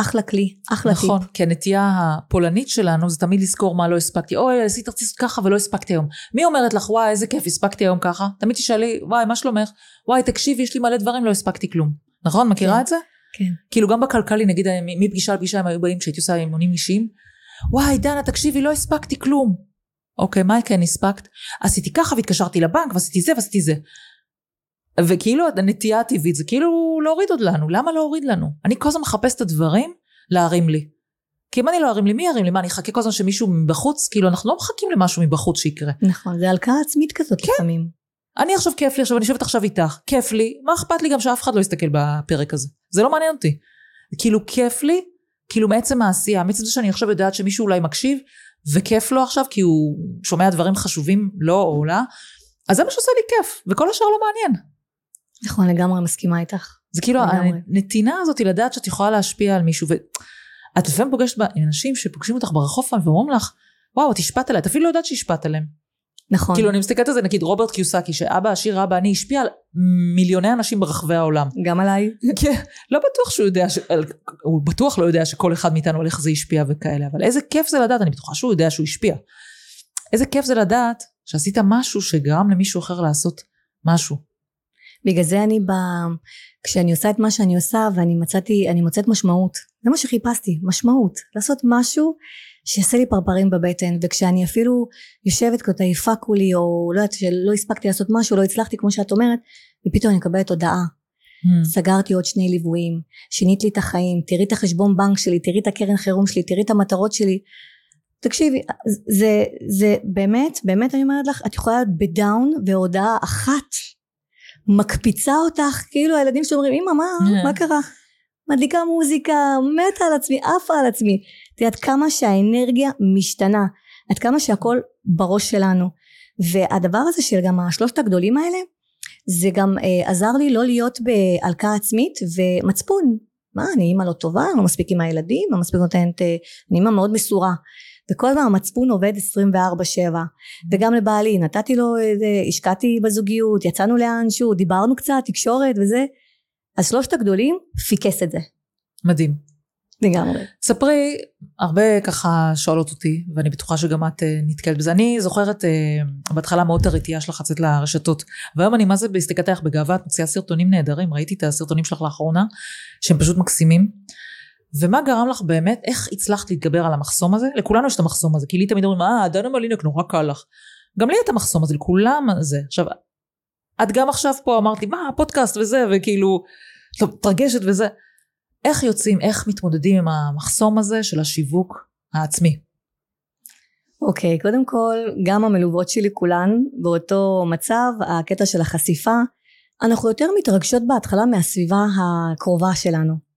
אחלה כלי, אחלה נכון, טיפ. נכון, כי הנטייה הפולנית שלנו זה תמיד לזכור מה לא הספקתי. אוי, עשית רציתי ככה ולא הספקתי היום. מי אומרת לך, וואי, איזה כיף, הספקתי היום ככה? תמיד תשאלי, וואי, מה שלומך? וואי, תקשיבי, יש לי מלא דברים, לא הספקתי כלום. נכון? מכירה כן, את זה? כן. כאילו גם בכלכלי, נגיד, מפגישה לפגישה הם היו באים כשהייתי עושה אימונים אישיים. וואי, דנה, תקשיבי, לא הספקתי כלום. אוקיי, מה כן הספקת? עשיתי ככה והתקשרתי לבנק ועשיתי זה ועשיתי זה. וכאילו הנטייה הטבעית זה כאילו להוריד עוד לנו, למה להוריד לנו? אני כל הזמן מחפש את הדברים להרים לי. כי אם אני לא ארים לי, מי ירים לי? מה, אני אחכה כל הזמן שמישהו מבחוץ? כאילו, אנחנו לא מחכים למשהו מבחוץ שיקרה. נכון, זה הלקאה עצמית כזאת כן. לפעמים. אני עכשיו כיף לי, עכשיו אני יושבת עכשיו איתך, כיף לי, מה אכפת לי גם שאף אחד לא יסתכל בפרק הזה? זה לא מעניין אותי. כאילו, כיף לי, כאילו מעצם העשייה, מעצם זה שאני עכשיו יודעת שמישהו אולי מקשיב, וכיף לו עכשיו, כי הוא שומע דברים חשובים לא, או לה, אז זה מה שעושה לי כיף, וכל השאר לא מעניין. נכון, לגמרי מסכימה איתך. זה כאילו הנתינה הזאת היא לדעת שאת יכולה להשפיע על מישהו ואת לפעמים פוגשת אנשים שפוגשים אותך ברחוב ואומרים לך וואו את השפעת עליה את אפילו לא יודעת שהשפעת עליהם. נכון. כאילו אני מסתכלת על זה נגיד רוברט קיוסקי שאבא עשיר אבא אני השפיע על מיליוני אנשים ברחבי העולם. גם עליי. כן, לא בטוח שהוא יודע, ש... הוא בטוח לא יודע שכל אחד מאיתנו על איך זה השפיע וכאלה, אבל איזה כיף זה לדעת, אני בטוחה שהוא יודע שהוא השפיע. איזה כיף זה לדעת שעשית משהו שגרם למישהו אחר לעשות משהו. בגלל זה אני ב... כשאני עושה את מה שאני עושה ואני מצאתי, אני מוצאת משמעות. זה מה שחיפשתי, משמעות. לעשות משהו שיעשה לי פרפרים בבטן, וכשאני אפילו יושבת כזאת עייפה כולי, או לא יודעת שלא הספקתי לעשות משהו, לא הצלחתי כמו שאת אומרת, ופתאום אני מקבלת הודעה. Hmm. סגרתי עוד שני ליוויים, שינית לי את החיים, תראי את החשבון בנק שלי, תראי את הקרן חירום שלי, תראי את המטרות שלי. תקשיבי, זה, זה באמת, באמת אני אומרת לך, את יכולה להיות בדאון והודעה אחת מקפיצה אותך, כאילו הילדים שאומרים, אמא, מה, Yeah. מה קרה? מדליקה מוזיקה, מתה על עצמי, עפה על עצמי. תראי עד כמה שהאנרגיה משתנה, עד כמה שהכל בראש שלנו. והדבר הזה של גם השלושת הגדולים האלה, זה גם אה, עזר לי לא להיות בהלקאה עצמית ומצפון. מה, אני אימא לא טובה, לא מספיק עם הילדים, לא מספיק נותנת, אה, אני אימא מאוד מסורה. וכל הזמן המצפון עובד 24-7. וגם לבעלי, נתתי לו איזה, השקעתי בזוגיות, יצאנו לאנשהו, דיברנו קצת, תקשורת וזה. אז שלושת הגדולים פיקס את זה. מדהים. לגמרי. ספרי, הרבה ככה שואלות אותי, ואני בטוחה שגם את אה, נתקלת בזה. אני זוכרת אה, בהתחלה מאוד הרתיעה שלך לצאת לרשתות, והיום אני מה זה בהסתכלת עליך בגאווה, את מוציאה סרטונים נהדרים, ראיתי את הסרטונים שלך לאחרונה, שהם פשוט מקסימים. ומה גרם לך באמת, איך הצלחת להתגבר על המחסום הזה? לכולנו יש את המחסום הזה, כי לי תמיד אומרים, אה, דנה מלינק נורא קל לך. גם לי את המחסום הזה, לכולם זה. עכשיו, את גם עכשיו פה אמרת לי, מה, הפודקאסט וזה, וכאילו, את מתרגשת וזה. איך יוצאים, איך מתמודדים עם המחסום הזה של השיווק העצמי? אוקיי, קודם כל, גם המלוות שלי כולן באותו מצב, הקטע של החשיפה, אנחנו יותר מתרגשות בהתחלה מהסביבה הקרובה שלנו.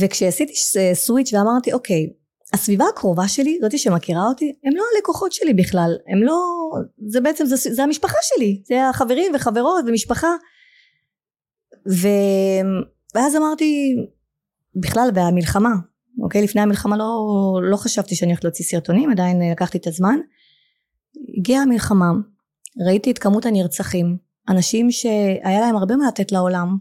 וכשעשיתי ס- סוויץ' ואמרתי, אוקיי, הסביבה הקרובה שלי, זאתי שמכירה אותי, הם לא הלקוחות שלי בכלל, הם לא, זה בעצם, זה, זה המשפחה שלי, זה החברים וחברות ומשפחה. ו... ואז אמרתי, בכלל, והמלחמה, אוקיי? לפני המלחמה לא, לא חשבתי שאני הולכת להוציא סרטונים, עדיין אה, לקחתי את הזמן. הגיעה המלחמה, ראיתי את כמות הנרצחים, אנשים שהיה להם הרבה מה לתת לעולם,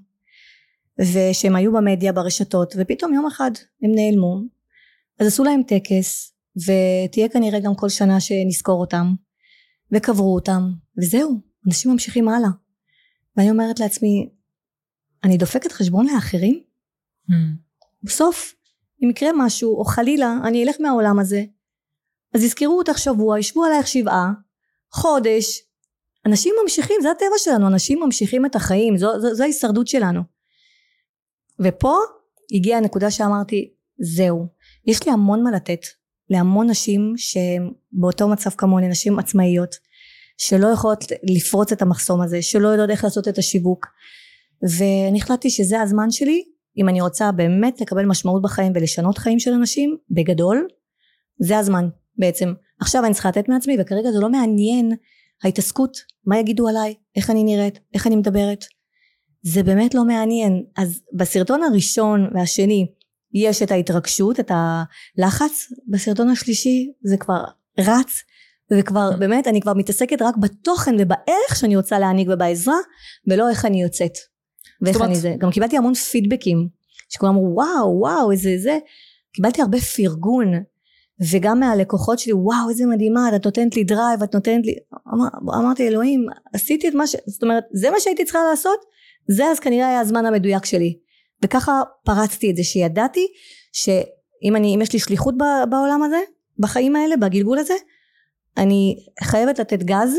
ושהם היו במדיה, ברשתות, ופתאום יום אחד הם נעלמו. אז עשו להם טקס, ותהיה כנראה גם כל שנה שנזכור אותם, וקברו אותם, וזהו, אנשים ממשיכים הלאה. ואני אומרת לעצמי, אני דופקת חשבון לאחרים? בסוף, אם יקרה משהו, או חלילה, אני אלך מהעולם הזה, אז יזכרו אותך שבוע, ישבו עלייך שבעה, חודש, אנשים ממשיכים, זה הטבע שלנו, אנשים ממשיכים את החיים, זו, זו, זו ההישרדות שלנו. ופה הגיעה הנקודה שאמרתי, זהו, יש לי המון מה לתת להמון נשים שהן באותו מצב כמוני, נשים עצמאיות, שלא יכולות לפרוץ את המחסום הזה, שלא יודעות איך לעשות את השיווק. ואני החלטתי שזה הזמן שלי, אם אני רוצה באמת לקבל משמעות בחיים ולשנות חיים של אנשים, בגדול, זה הזמן בעצם. עכשיו אני צריכה לתת מעצמי, וכרגע זה לא מעניין ההתעסקות, מה יגידו עליי, איך אני נראית, איך אני מדברת. זה באמת לא מעניין. אז בסרטון הראשון והשני יש את ההתרגשות, את הלחץ, בסרטון השלישי זה כבר רץ, וכבר באמת אני כבר מתעסקת רק בתוכן ובערך שאני רוצה להעניק ובעזרה, ולא איך אני יוצאת. ואיך אני זה. גם קיבלתי המון פידבקים, שכולם אמרו וואו וואו איזה זה, קיבלתי הרבה פרגון. וגם מהלקוחות שלי וואו איזה מדהימה את נותנת לי drive את נותנת לי אמר, אמרתי אלוהים עשיתי את מה ש... זאת אומרת זה מה שהייתי צריכה לעשות זה אז כנראה היה הזמן המדויק שלי. וככה פרצתי את זה שידעתי שאם אני אם יש לי שליחות בעולם הזה בחיים האלה בגלגול הזה אני חייבת לתת גז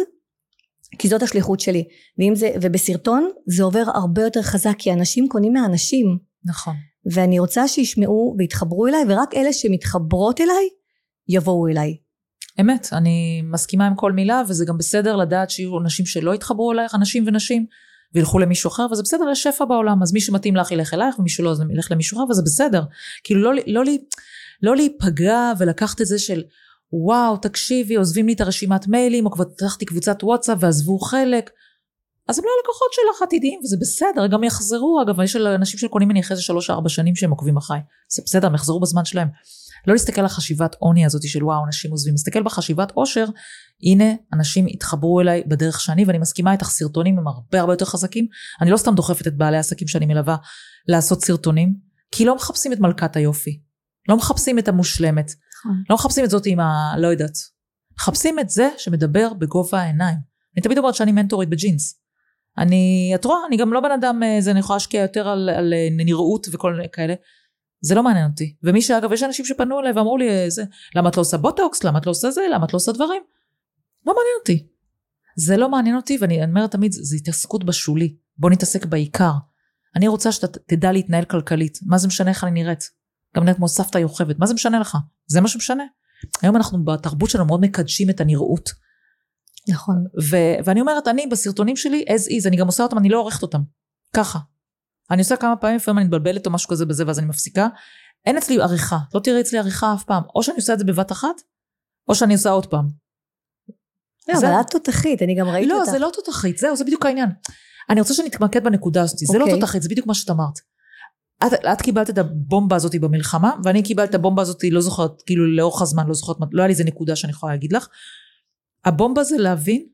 כי זאת השליחות שלי. ואם זה ובסרטון זה עובר הרבה יותר חזק כי אנשים קונים מאנשים נכון. ואני רוצה שישמעו ויתחברו אליי ורק אלה שמתחברות אליי יבואו אליי. אמת, אני מסכימה עם כל מילה, וזה גם בסדר לדעת שיהיו אנשים שלא יתחברו אלייך, אנשים ונשים, וילכו למישהו אחר, וזה בסדר, יש שפע בעולם, אז מי שמתאים לך ילך אלייך, ומי שלא אז ילך למישהו אחר, וזה בסדר. כאילו לא, לא, לא, לא להיפגע ולקחת את זה של וואו, תקשיבי, עוזבים לי את הרשימת מיילים, או כבר פתחתי קבוצת וואטסאפ ועזבו חלק. אז הם לא הלקוחות שלך עתידיים, וזה בסדר, גם יחזרו, אגב, יש אנשים שקונים ממני אחרי זה שלוש ארבע שנים שהם עוקבים אחריי, זה בסדר, הם יחזרו בזמן שלהם. לא להסתכל על חשיבת עוני הזאת של וואו, אנשים עוזבים, להסתכל בחשיבת עושר, הנה, אנשים התחברו אליי בדרך שאני, ואני מסכימה איתך, סרטונים הם הרבה הרבה יותר חזקים. אני לא סתם דוחפת את בעלי העסקים שאני מלווה לעשות סרטונים, כי לא מחפשים את מלכת היופי. לא מחפשים את המושלמת. נכון. לא מחפשים את זאת עם ה... לא יודעת. מחפשים את זה שמדבר בגובה העיניים. אני תמיד אומרת שאני מנטורית בג'ינס. אני, את רואה, אני גם לא בן אדם, אה, זה אני יכולה להשקיע יותר על, על אה, נראות וכל כאלה. זה לא מעניין אותי. ומי שאגב, יש אנשים שפנו אליי ואמרו לי, זה, למה את לא עושה בוטוקס? למה את לא עושה זה? למה את לא עושה דברים? לא מעניין אותי. זה לא מעניין אותי, ואני אומרת תמיד, זה התעסקות בשולי. בוא נתעסק בעיקר. אני רוצה שאתה תדע להתנהל כלכלית. מה זה משנה איך אני נראית? גם נראית כמו סבתא יוכבת. מה זה משנה לך? זה מה שמשנה. היום אנחנו בתרבות שלנו מאוד מקדשים את הנראות. נכון. ו- ואני אומרת, אני בסרטונים שלי, as is, אני גם עושה אותם, אני לא עורכת אותם. ככה. אני עושה כמה פעמים, לפעמים אני מתבלבלת או משהו כזה בזה, ואז אני מפסיקה. אין אצלי עריכה, לא תראי אצלי עריכה אף פעם. או שאני עושה את זה בבת אחת, או שאני עושה עוד פעם. לא, זה- אבל את תותחית, אני גם ראיתי לא, אותך. זה לא תותחית, זהו, זה בדיוק העניין. אני רוצה שנתמקד בנקודה הזאת, זה לא אוקיי. תותחית, זה בדיוק מה שאת אמרת. את, את קיבלת את הבומבה הזאת במלחמה, ואני קיבלתי את הבומבה הזאת, לא זוכרת, כאילו לאורך הזמן, לא זוכרת, לא היה לי איזה נקודה שאני יכולה להגיד לך. הבומבה זה להבין,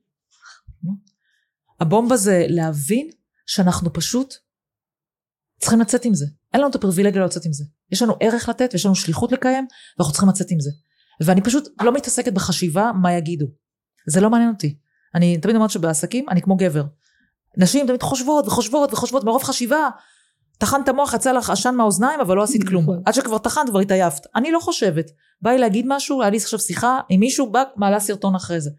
הבומבה זה להבין שאנחנו פשוט צריכים לצאת עם זה. אין לנו את הפריבילגיה לצאת עם זה. יש לנו ערך לתת ויש לנו שליחות לקיים, ואנחנו צריכים לצאת עם זה. ואני פשוט לא מתעסקת בחשיבה מה יגידו. זה לא מעניין אותי. אני תמיד אומרת שבעסקים אני כמו גבר. נשים תמיד חושבות וחושבות וחושבות מרוב חשיבה. טחנת מוח יצא לך עשן מהאוזניים אבל לא עשית כלום. נכון. עד שכבר טחנת כבר התעייפת. אני לא חושבת. בא לי להגיד משהו, היה לי עכשיו שיחה עם מישהו, בא, מעלה סרטון אחרי זה.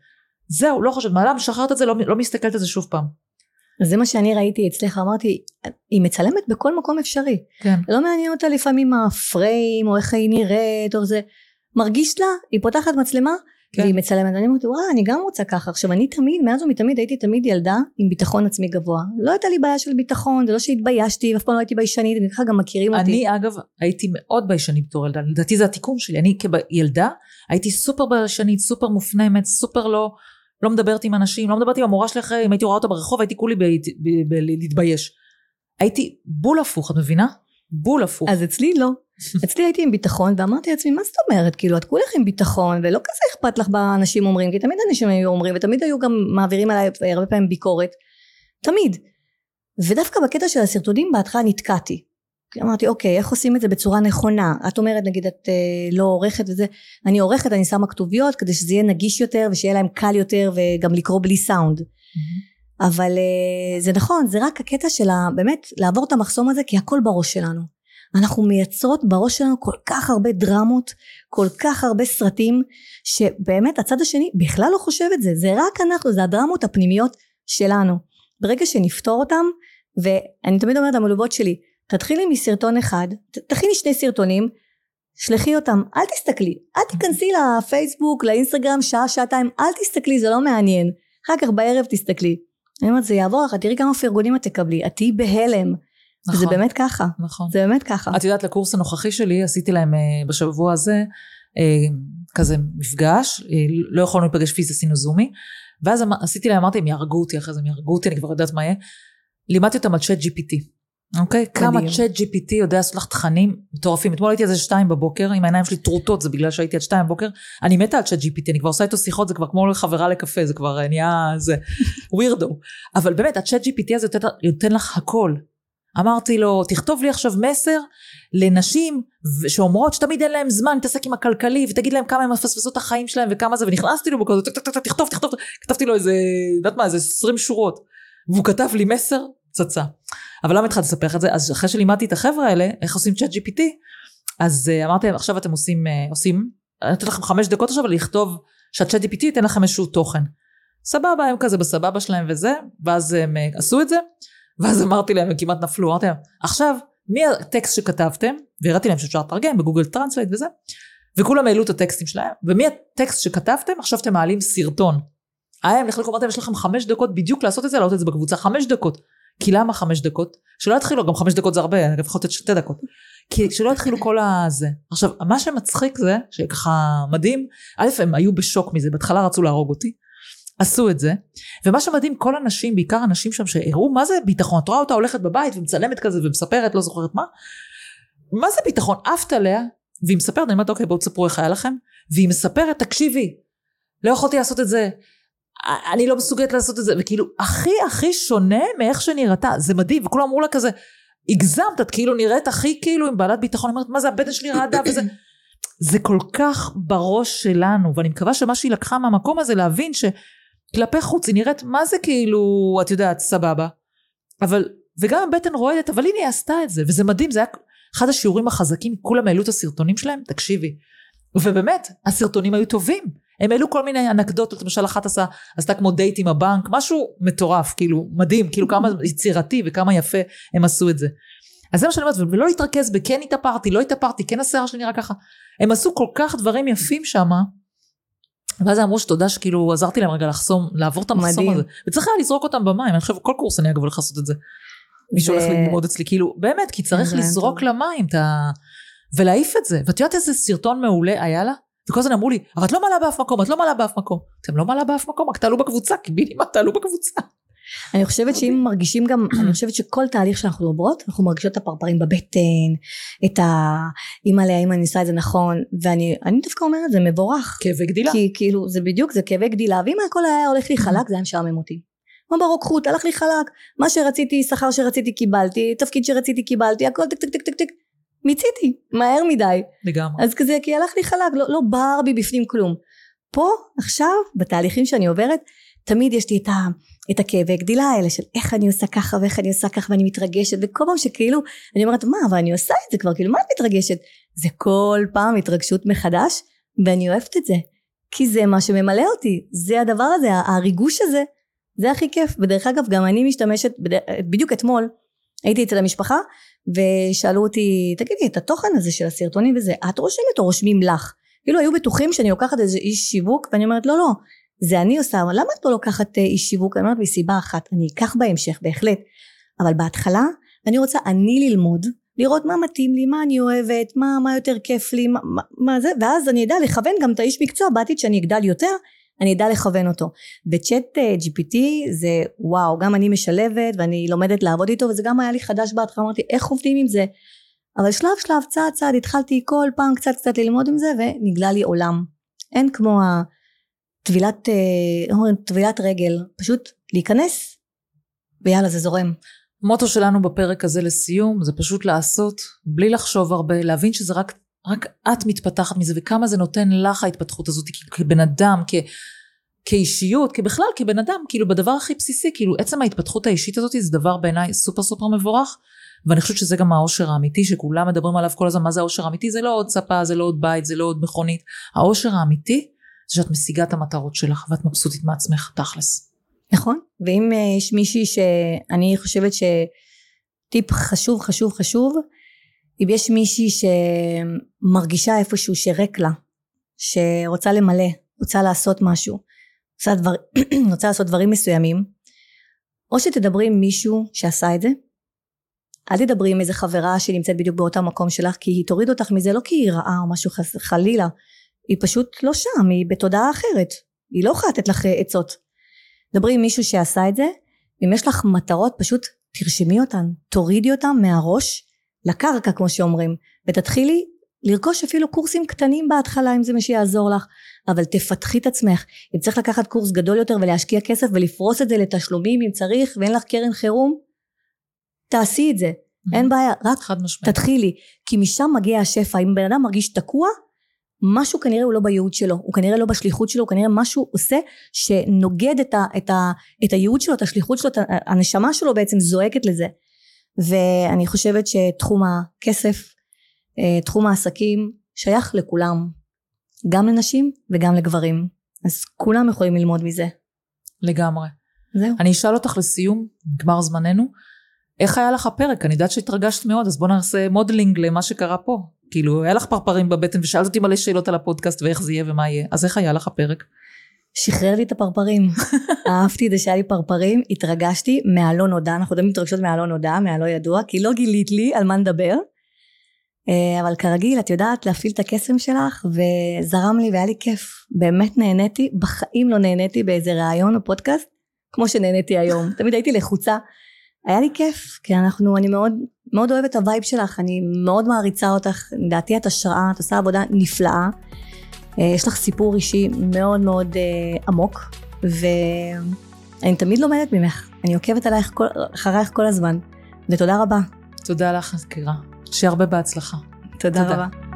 זהו, לא חושבת, מעלה, משחררת את זה, לא, לא מסתכלת על זה שוב פעם. זה מה שאני ראיתי אצלך, אמרתי, היא מצלמת בכל מקום אפשרי. כן. לא מעניין אותה לפעמים הפריים, או איך היא נראית, או זה. מרגיש לה, היא פותחת מצלמה, כן. והיא מצלמת. אני אומרת, וואי, אני גם רוצה ככה. עכשיו, אני תמיד, מאז ומתמיד, הייתי תמיד ילדה עם ביטחון עצמי גבוה. לא הייתה לי בעיה של ביטחון, זה לא שהתביישתי, ואף פעם לא הייתי ביישנית, הם ככה גם מכירים אותי. אני אגב הייתי מאוד ביישנית בתור ילדה, לדעתי זה התיקון שלי, אני כילדה הייתי סופר ביישנית, סופר מופנמת, סופר לא, לא מדברת עם אנשים, לא מדברת עם המורה שלי אחרי, אם הייתי רואה אותה ברחוב הייתי כולי להתבייש. הייתי בול הפוך, את מבינה? בול הפוך. אז אצלי לא. אצלי הייתי עם ביטחון, ואמרתי לעצמי, מה זאת אומרת? כאילו, את כולך עם ביטחון, ולא כזה אכפת לך באנשים אומרים, כי תמיד אנשים היו אומרים, ותמיד היו גם מעבירים עליי הרבה פעמים ביקורת. תמיד. ודווקא בקטע של הסרטונים בהתחלה נתקעתי. אמרתי, אוקיי, איך עושים את זה בצורה נכונה? את אומרת, נגיד, את אה, לא עורכת וזה, אני עורכת, אני שמה כתוביות, כדי שזה יהיה נגיש יותר, ושיהיה להם קל יותר, וגם לקרוא בלי סאונד. אבל אה, זה נכון, זה רק הקטע של ה- באמת לעבור את המחסום הזה, כי הכל בראש שלנו. אנחנו מייצרות בראש שלנו כל כך הרבה דרמות, כל כך הרבה סרטים, שבאמת הצד השני בכלל לא חושב את זה, זה רק אנחנו, זה הדרמות הפנימיות שלנו. ברגע שנפתור אותם, ואני תמיד אומרת למלוות שלי, תתחילי מסרטון אחד, תכיני שני סרטונים, שלחי אותם, אל תסתכלי, אל תיכנסי לפייסבוק, לאינסטגרם שעה, שעתיים, אל תסתכלי, זה לא מעניין. אחר כך בערב תסתכלי. אני אומרת, זה יעבור לך, תראי כמה פרגונים את תקבלי, את תהיי בהלם. נכון, זה באמת ככה, נכון. זה באמת ככה. את יודעת, לקורס הנוכחי שלי עשיתי להם אה, בשבוע הזה אה, כזה מפגש, אה, לא יכולנו להיפגש פיזית, עשינו זומי, ואז אמר- עשיתי להם, אמרתי, הם יהרגו אותי אחרי זה, הם יהרגו אותי, אני כבר יודעת מה יהיה. לימדתי אותם על צ'אט GPT, אוקיי? כמה מדהים. צ'אט GPT יודע לעשות לך תכנים מטורפים. אתמול הייתי על זה שתיים בבוקר, עם העיניים שלי טרוטות, זה בגלל שהייתי עד שתיים בבוקר. אני מתה על צ'אט GPT, אני כבר עושה איתו שיחות, זה כבר כמו חברה לקפה, זה כבר נהיה זה ווירדו. אבל באמת, הצ'אט GPT הזה נותן- נותן לך הכל. אמרתי לו, תכתוב לי עכשיו מסר לנשים שאומרות שתמיד אין להם זמן להתעסק עם הכלכלי, ותגיד להם כמה הם מפספסות את החיים שלהם וכמה זה, ונכנסתי לו בכזה, "טק, טק, טק, תכתוב, תכתוב, כתבתי לו איזה, יודעת מה, איזה 20 שורות. והוא כתב לי מסר, פצצה. אבל למה התחלתי לספר לך את זה? אז אחרי שלימדתי את החבר'ה האלה, איך עושים ChatGPT, אז uh, אמרתי להם, עכשיו אתם עושים, uh, עושים, אני נותן לכם חמש דקות עכשיו לכתוב שה ChatGPT ייתן לכם איזשהו תוכן. סבבה, הם כזה בסבבה שלהם וזה, ואז הם uh, עשו את זה, ואז אמרתי להם, הם כמעט נפלו, אמרתי להם, עכשיו, מי הטקסט שכתבתם, והראיתי להם שאפשר לתרגם ב Google Translate וזה, וכולם העלו את הטקסטים שלהם, ומי הטקסט שכתבתם, עכשיו אתם מעלים סרטון. היה הם נחלקו, אמרתי להם, יש לכם חמש דקות בדיוק לעשות את זה, להעלות את זה בקבוצה, חמש דקות. כי למה חמש דקות? שלא יתחילו, גם חמש דקות זה הרבה, אגב יכול להיות שתי דקות. כי שלא יתחילו כל הזה. עכשיו, מה שמצחיק זה, שככה מדהים, א', הם היו בשוק מזה, בהתחלה רצו להרוג אותי, עשו את זה, ומה שמדהים, כל הנשים, בעיקר הנשים שם שהראו מה זה ביטחון, את רואה אותה הולכת בבית ומצלמת כזה ומספרת, לא זוכרת מה, מה זה ביטחון? עפת עליה, והיא מספרת, אני אומרת, אוקיי, בואו תספרו איך היה לכם, והיא מספרת, תקשיבי, לא יכולתי לעשות את זה, אני לא מסוגלת לעשות את זה, וכאילו, הכי הכי שונה מאיך שנראתה, זה מדהים, וכולם אמרו לה כזה, הגזמת, את כאילו נראית הכי כאילו עם בעלת ביטחון, אומרת, מה זה הבטן שלי רעדה וזה, זה כל כך בראש שלנו, ואני מקווה שמה שהיא לקחה מהמקום הזה, להבין שכלפי חוץ היא נראית, מה זה כאילו, את יודעת, סבבה, אבל, וגם הבטן רועדת, אבל הנה היא עשתה את זה, וזה מדהים, זה היה אחד השיעורים החזקים, כולם העלו את הסרטונים שלהם, תקשיבי, ובאמת, הסרטונים היו טובים. הם העלו כל מיני אנקדוטות, למשל אחת עשה, עשתה כמו דייט עם הבנק, משהו מטורף, כאילו, מדהים, כאילו כמה יצירתי וכמה יפה הם עשו את זה. אז זה מה שאני אומרת, ולא להתרכז בכן התאפרתי, לא התאפרתי, כן השיער שלי נראה ככה. הם עשו כל כך דברים יפים שם, ואז אמרו שתודה שכאילו עזרתי להם רגע לחסום, לעבור את המחסום הזה. וצריך היה לזרוק אותם במים, אני חושב כל קורס אני אגב הולך לעשות את זה. מי שהולך ללמוד אצלי, כאילו, באמת, כי צריך לזרוק למים את ה... ולהעיף את זה. ואת יודעת איזה סרטון מעולה היה לה? וכל הזמן אמרו לי, אבל את לא מעלה באף מקום, את לא מעלה באף מקום. אתם לא מעלה באף מקום, רק תעלו בקבוצה, קיבינימה תעלו בקבוצה. אני חושבת שאם מרגישים גם, אני חושבת שכל תהליך שאנחנו עוברות, אנחנו מרגישות את הפרפרים בבטן, את ה... אימא'לה, האם אני עושה את זה נכון, ואני דווקא אומרת, זה מבורך. כאבי גדילה. כי כאילו, זה בדיוק, זה כאבי גדילה, ואם הכל היה הולך לי חלק, זה היה משעמם אותי. כמו ברוקחות, הלך לי חלק, מה שרציתי, שכר שרציתי קיבלתי, תפקיד שרציתי קיבלתי, הכל טק טק טק טק טק, מיציתי, מהר מדי. לגמרי. אז כזה, כי הלך לי חלק, לא, לא בער בי בפנים כלום. פה, עכשיו, בתהליכים שאני עוברת, תמיד יש לי את, ה, את הכאבי גדילה האלה של איך אני עושה ככה ואיך אני עושה ככה ואני מתרגשת וכל פעם שכאילו אני אומרת מה אבל אני עושה את זה כבר כאילו מה את מתרגשת זה כל פעם התרגשות מחדש ואני אוהבת את זה כי זה מה שממלא אותי זה הדבר הזה הריגוש הזה זה הכי כיף ודרך אגב גם אני משתמשת בדיוק אתמול הייתי אצל המשפחה ושאלו אותי תגידי את התוכן הזה של הסרטונים וזה את רושמת או רושמים לך? כאילו היו בטוחים שאני לוקחת איזה איש שיווק ואני אומרת לא לא זה אני עושה אבל למה את לא לוקחת אה, איש שיווק? אני אומרת מסיבה אחת אני אקח בהמשך בהחלט. אבל בהתחלה אני רוצה אני ללמוד לראות מה מתאים לי מה אני אוהבת מה, מה יותר כיף לי מה, מה, מה זה ואז אני אדע לכוון גם את האיש מקצוע בעתיד שאני אגדל יותר אני אדע לכוון אותו. בצ'אט אה, GPT זה וואו, גם אני משלבת ואני לומדת לעבוד איתו וזה גם היה לי חדש בהתחלה, אמרתי איך עובדים עם זה? אבל שלב שלב צעד צעד התחלתי כל פעם קצת קצת ללמוד עם זה ונגלה לי עולם. אין כמו הטבילת, אה, טבילת רגל, פשוט להיכנס ויאללה זה זורם. המוטו שלנו בפרק הזה לסיום זה פשוט לעשות בלי לחשוב הרבה, להבין שזה רק רק את מתפתחת מזה וכמה זה נותן לך ההתפתחות הזאת כבן אדם, כ, כאישיות, כבכלל כבן אדם, כאילו בדבר הכי בסיסי, כאילו עצם ההתפתחות האישית הזאת זה דבר בעיניי סופר סופר מבורך ואני חושבת שזה גם העושר האמיתי שכולם מדברים עליו כל הזמן, מה זה העושר האמיתי? זה לא עוד ספה, זה לא עוד בית, זה לא עוד מכונית, העושר האמיתי זה שאת משיגה את המטרות שלך ואת מבסוטית מעצמך, תכלס. נכון, ואם אה, יש מישהי שאני חושבת שטיפ חשוב חשוב חשוב אם יש מישהי שמרגישה איפשהו שריק לה, שרוצה למלא, רוצה לעשות משהו, רוצה, דבר, רוצה לעשות דברים מסוימים, או שתדברי עם מישהו שעשה את זה, אל תדברי עם איזה חברה שנמצאת בדיוק באותו מקום שלך, כי היא תוריד אותך מזה לא כי היא רעה או משהו חלילה, היא פשוט לא שם, היא בתודעה אחרת, היא לא יכולה לתת לך עצות. דברי עם מישהו שעשה את זה, אם יש לך מטרות פשוט תרשמי אותן, תורידי אותן מהראש לקרקע כמו שאומרים ותתחילי לרכוש אפילו קורסים קטנים בהתחלה אם זה מה שיעזור לך אבל תפתחי את עצמך. אם צריך לקחת קורס גדול יותר ולהשקיע כסף ולפרוס את זה לתשלומים אם צריך ואין לך קרן חירום תעשי את זה. Mm-hmm. אין בעיה רק תתחילי. כי משם מגיע השפע. אם בן אדם מרגיש תקוע משהו כנראה הוא לא בייעוד שלו הוא כנראה לא בשליחות שלו הוא כנראה משהו עושה שנוגד את, ה, את, ה, את הייעוד שלו את השליחות שלו את הנשמה שלו בעצם זועקת לזה ואני חושבת שתחום הכסף, אה, תחום העסקים שייך לכולם, גם לנשים וגם לגברים, אז כולם יכולים ללמוד מזה. לגמרי. זהו. אני אשאל אותך לסיום, נגמר זמננו, איך היה לך הפרק? אני יודעת שהתרגשת מאוד, אז בוא נעשה modeling למה שקרה פה. כאילו, היה לך פרפרים בבטן ושאלת אותי מלא שאלות על הפודקאסט ואיך זה יהיה ומה יהיה, אז איך היה לך הפרק? שחרר לי את הפרפרים. אהבתי את זה שהיה לי פרפרים, התרגשתי מהלא נודע, אנחנו תמיד מתרגשות מהלא נודע, מהלא ידוע, כי לא גילית לי על מה נדבר. אה, אבל כרגיל, את יודעת להפעיל את הקסם שלך, וזרם לי והיה לי כיף. באמת נהניתי, בחיים לא נהניתי באיזה ראיון או פודקאסט, כמו שנהניתי היום. תמיד הייתי לחוצה. היה לי כיף, כי אנחנו, אני מאוד, מאוד אוהבת את ה vibe שלך, אני מאוד מעריצה אותך, לדעתי את השראה, את עושה עבודה נפלאה. אה, יש לך סיפור אישי מאוד מאוד אה, עמוק, ואני תמיד לומדת ממך. אני עוקבת עלייך, כל, אחרייך כל הזמן, ותודה רבה. תודה לך, מזכירה. שיהיה הרבה בהצלחה. תודה, תודה. רבה.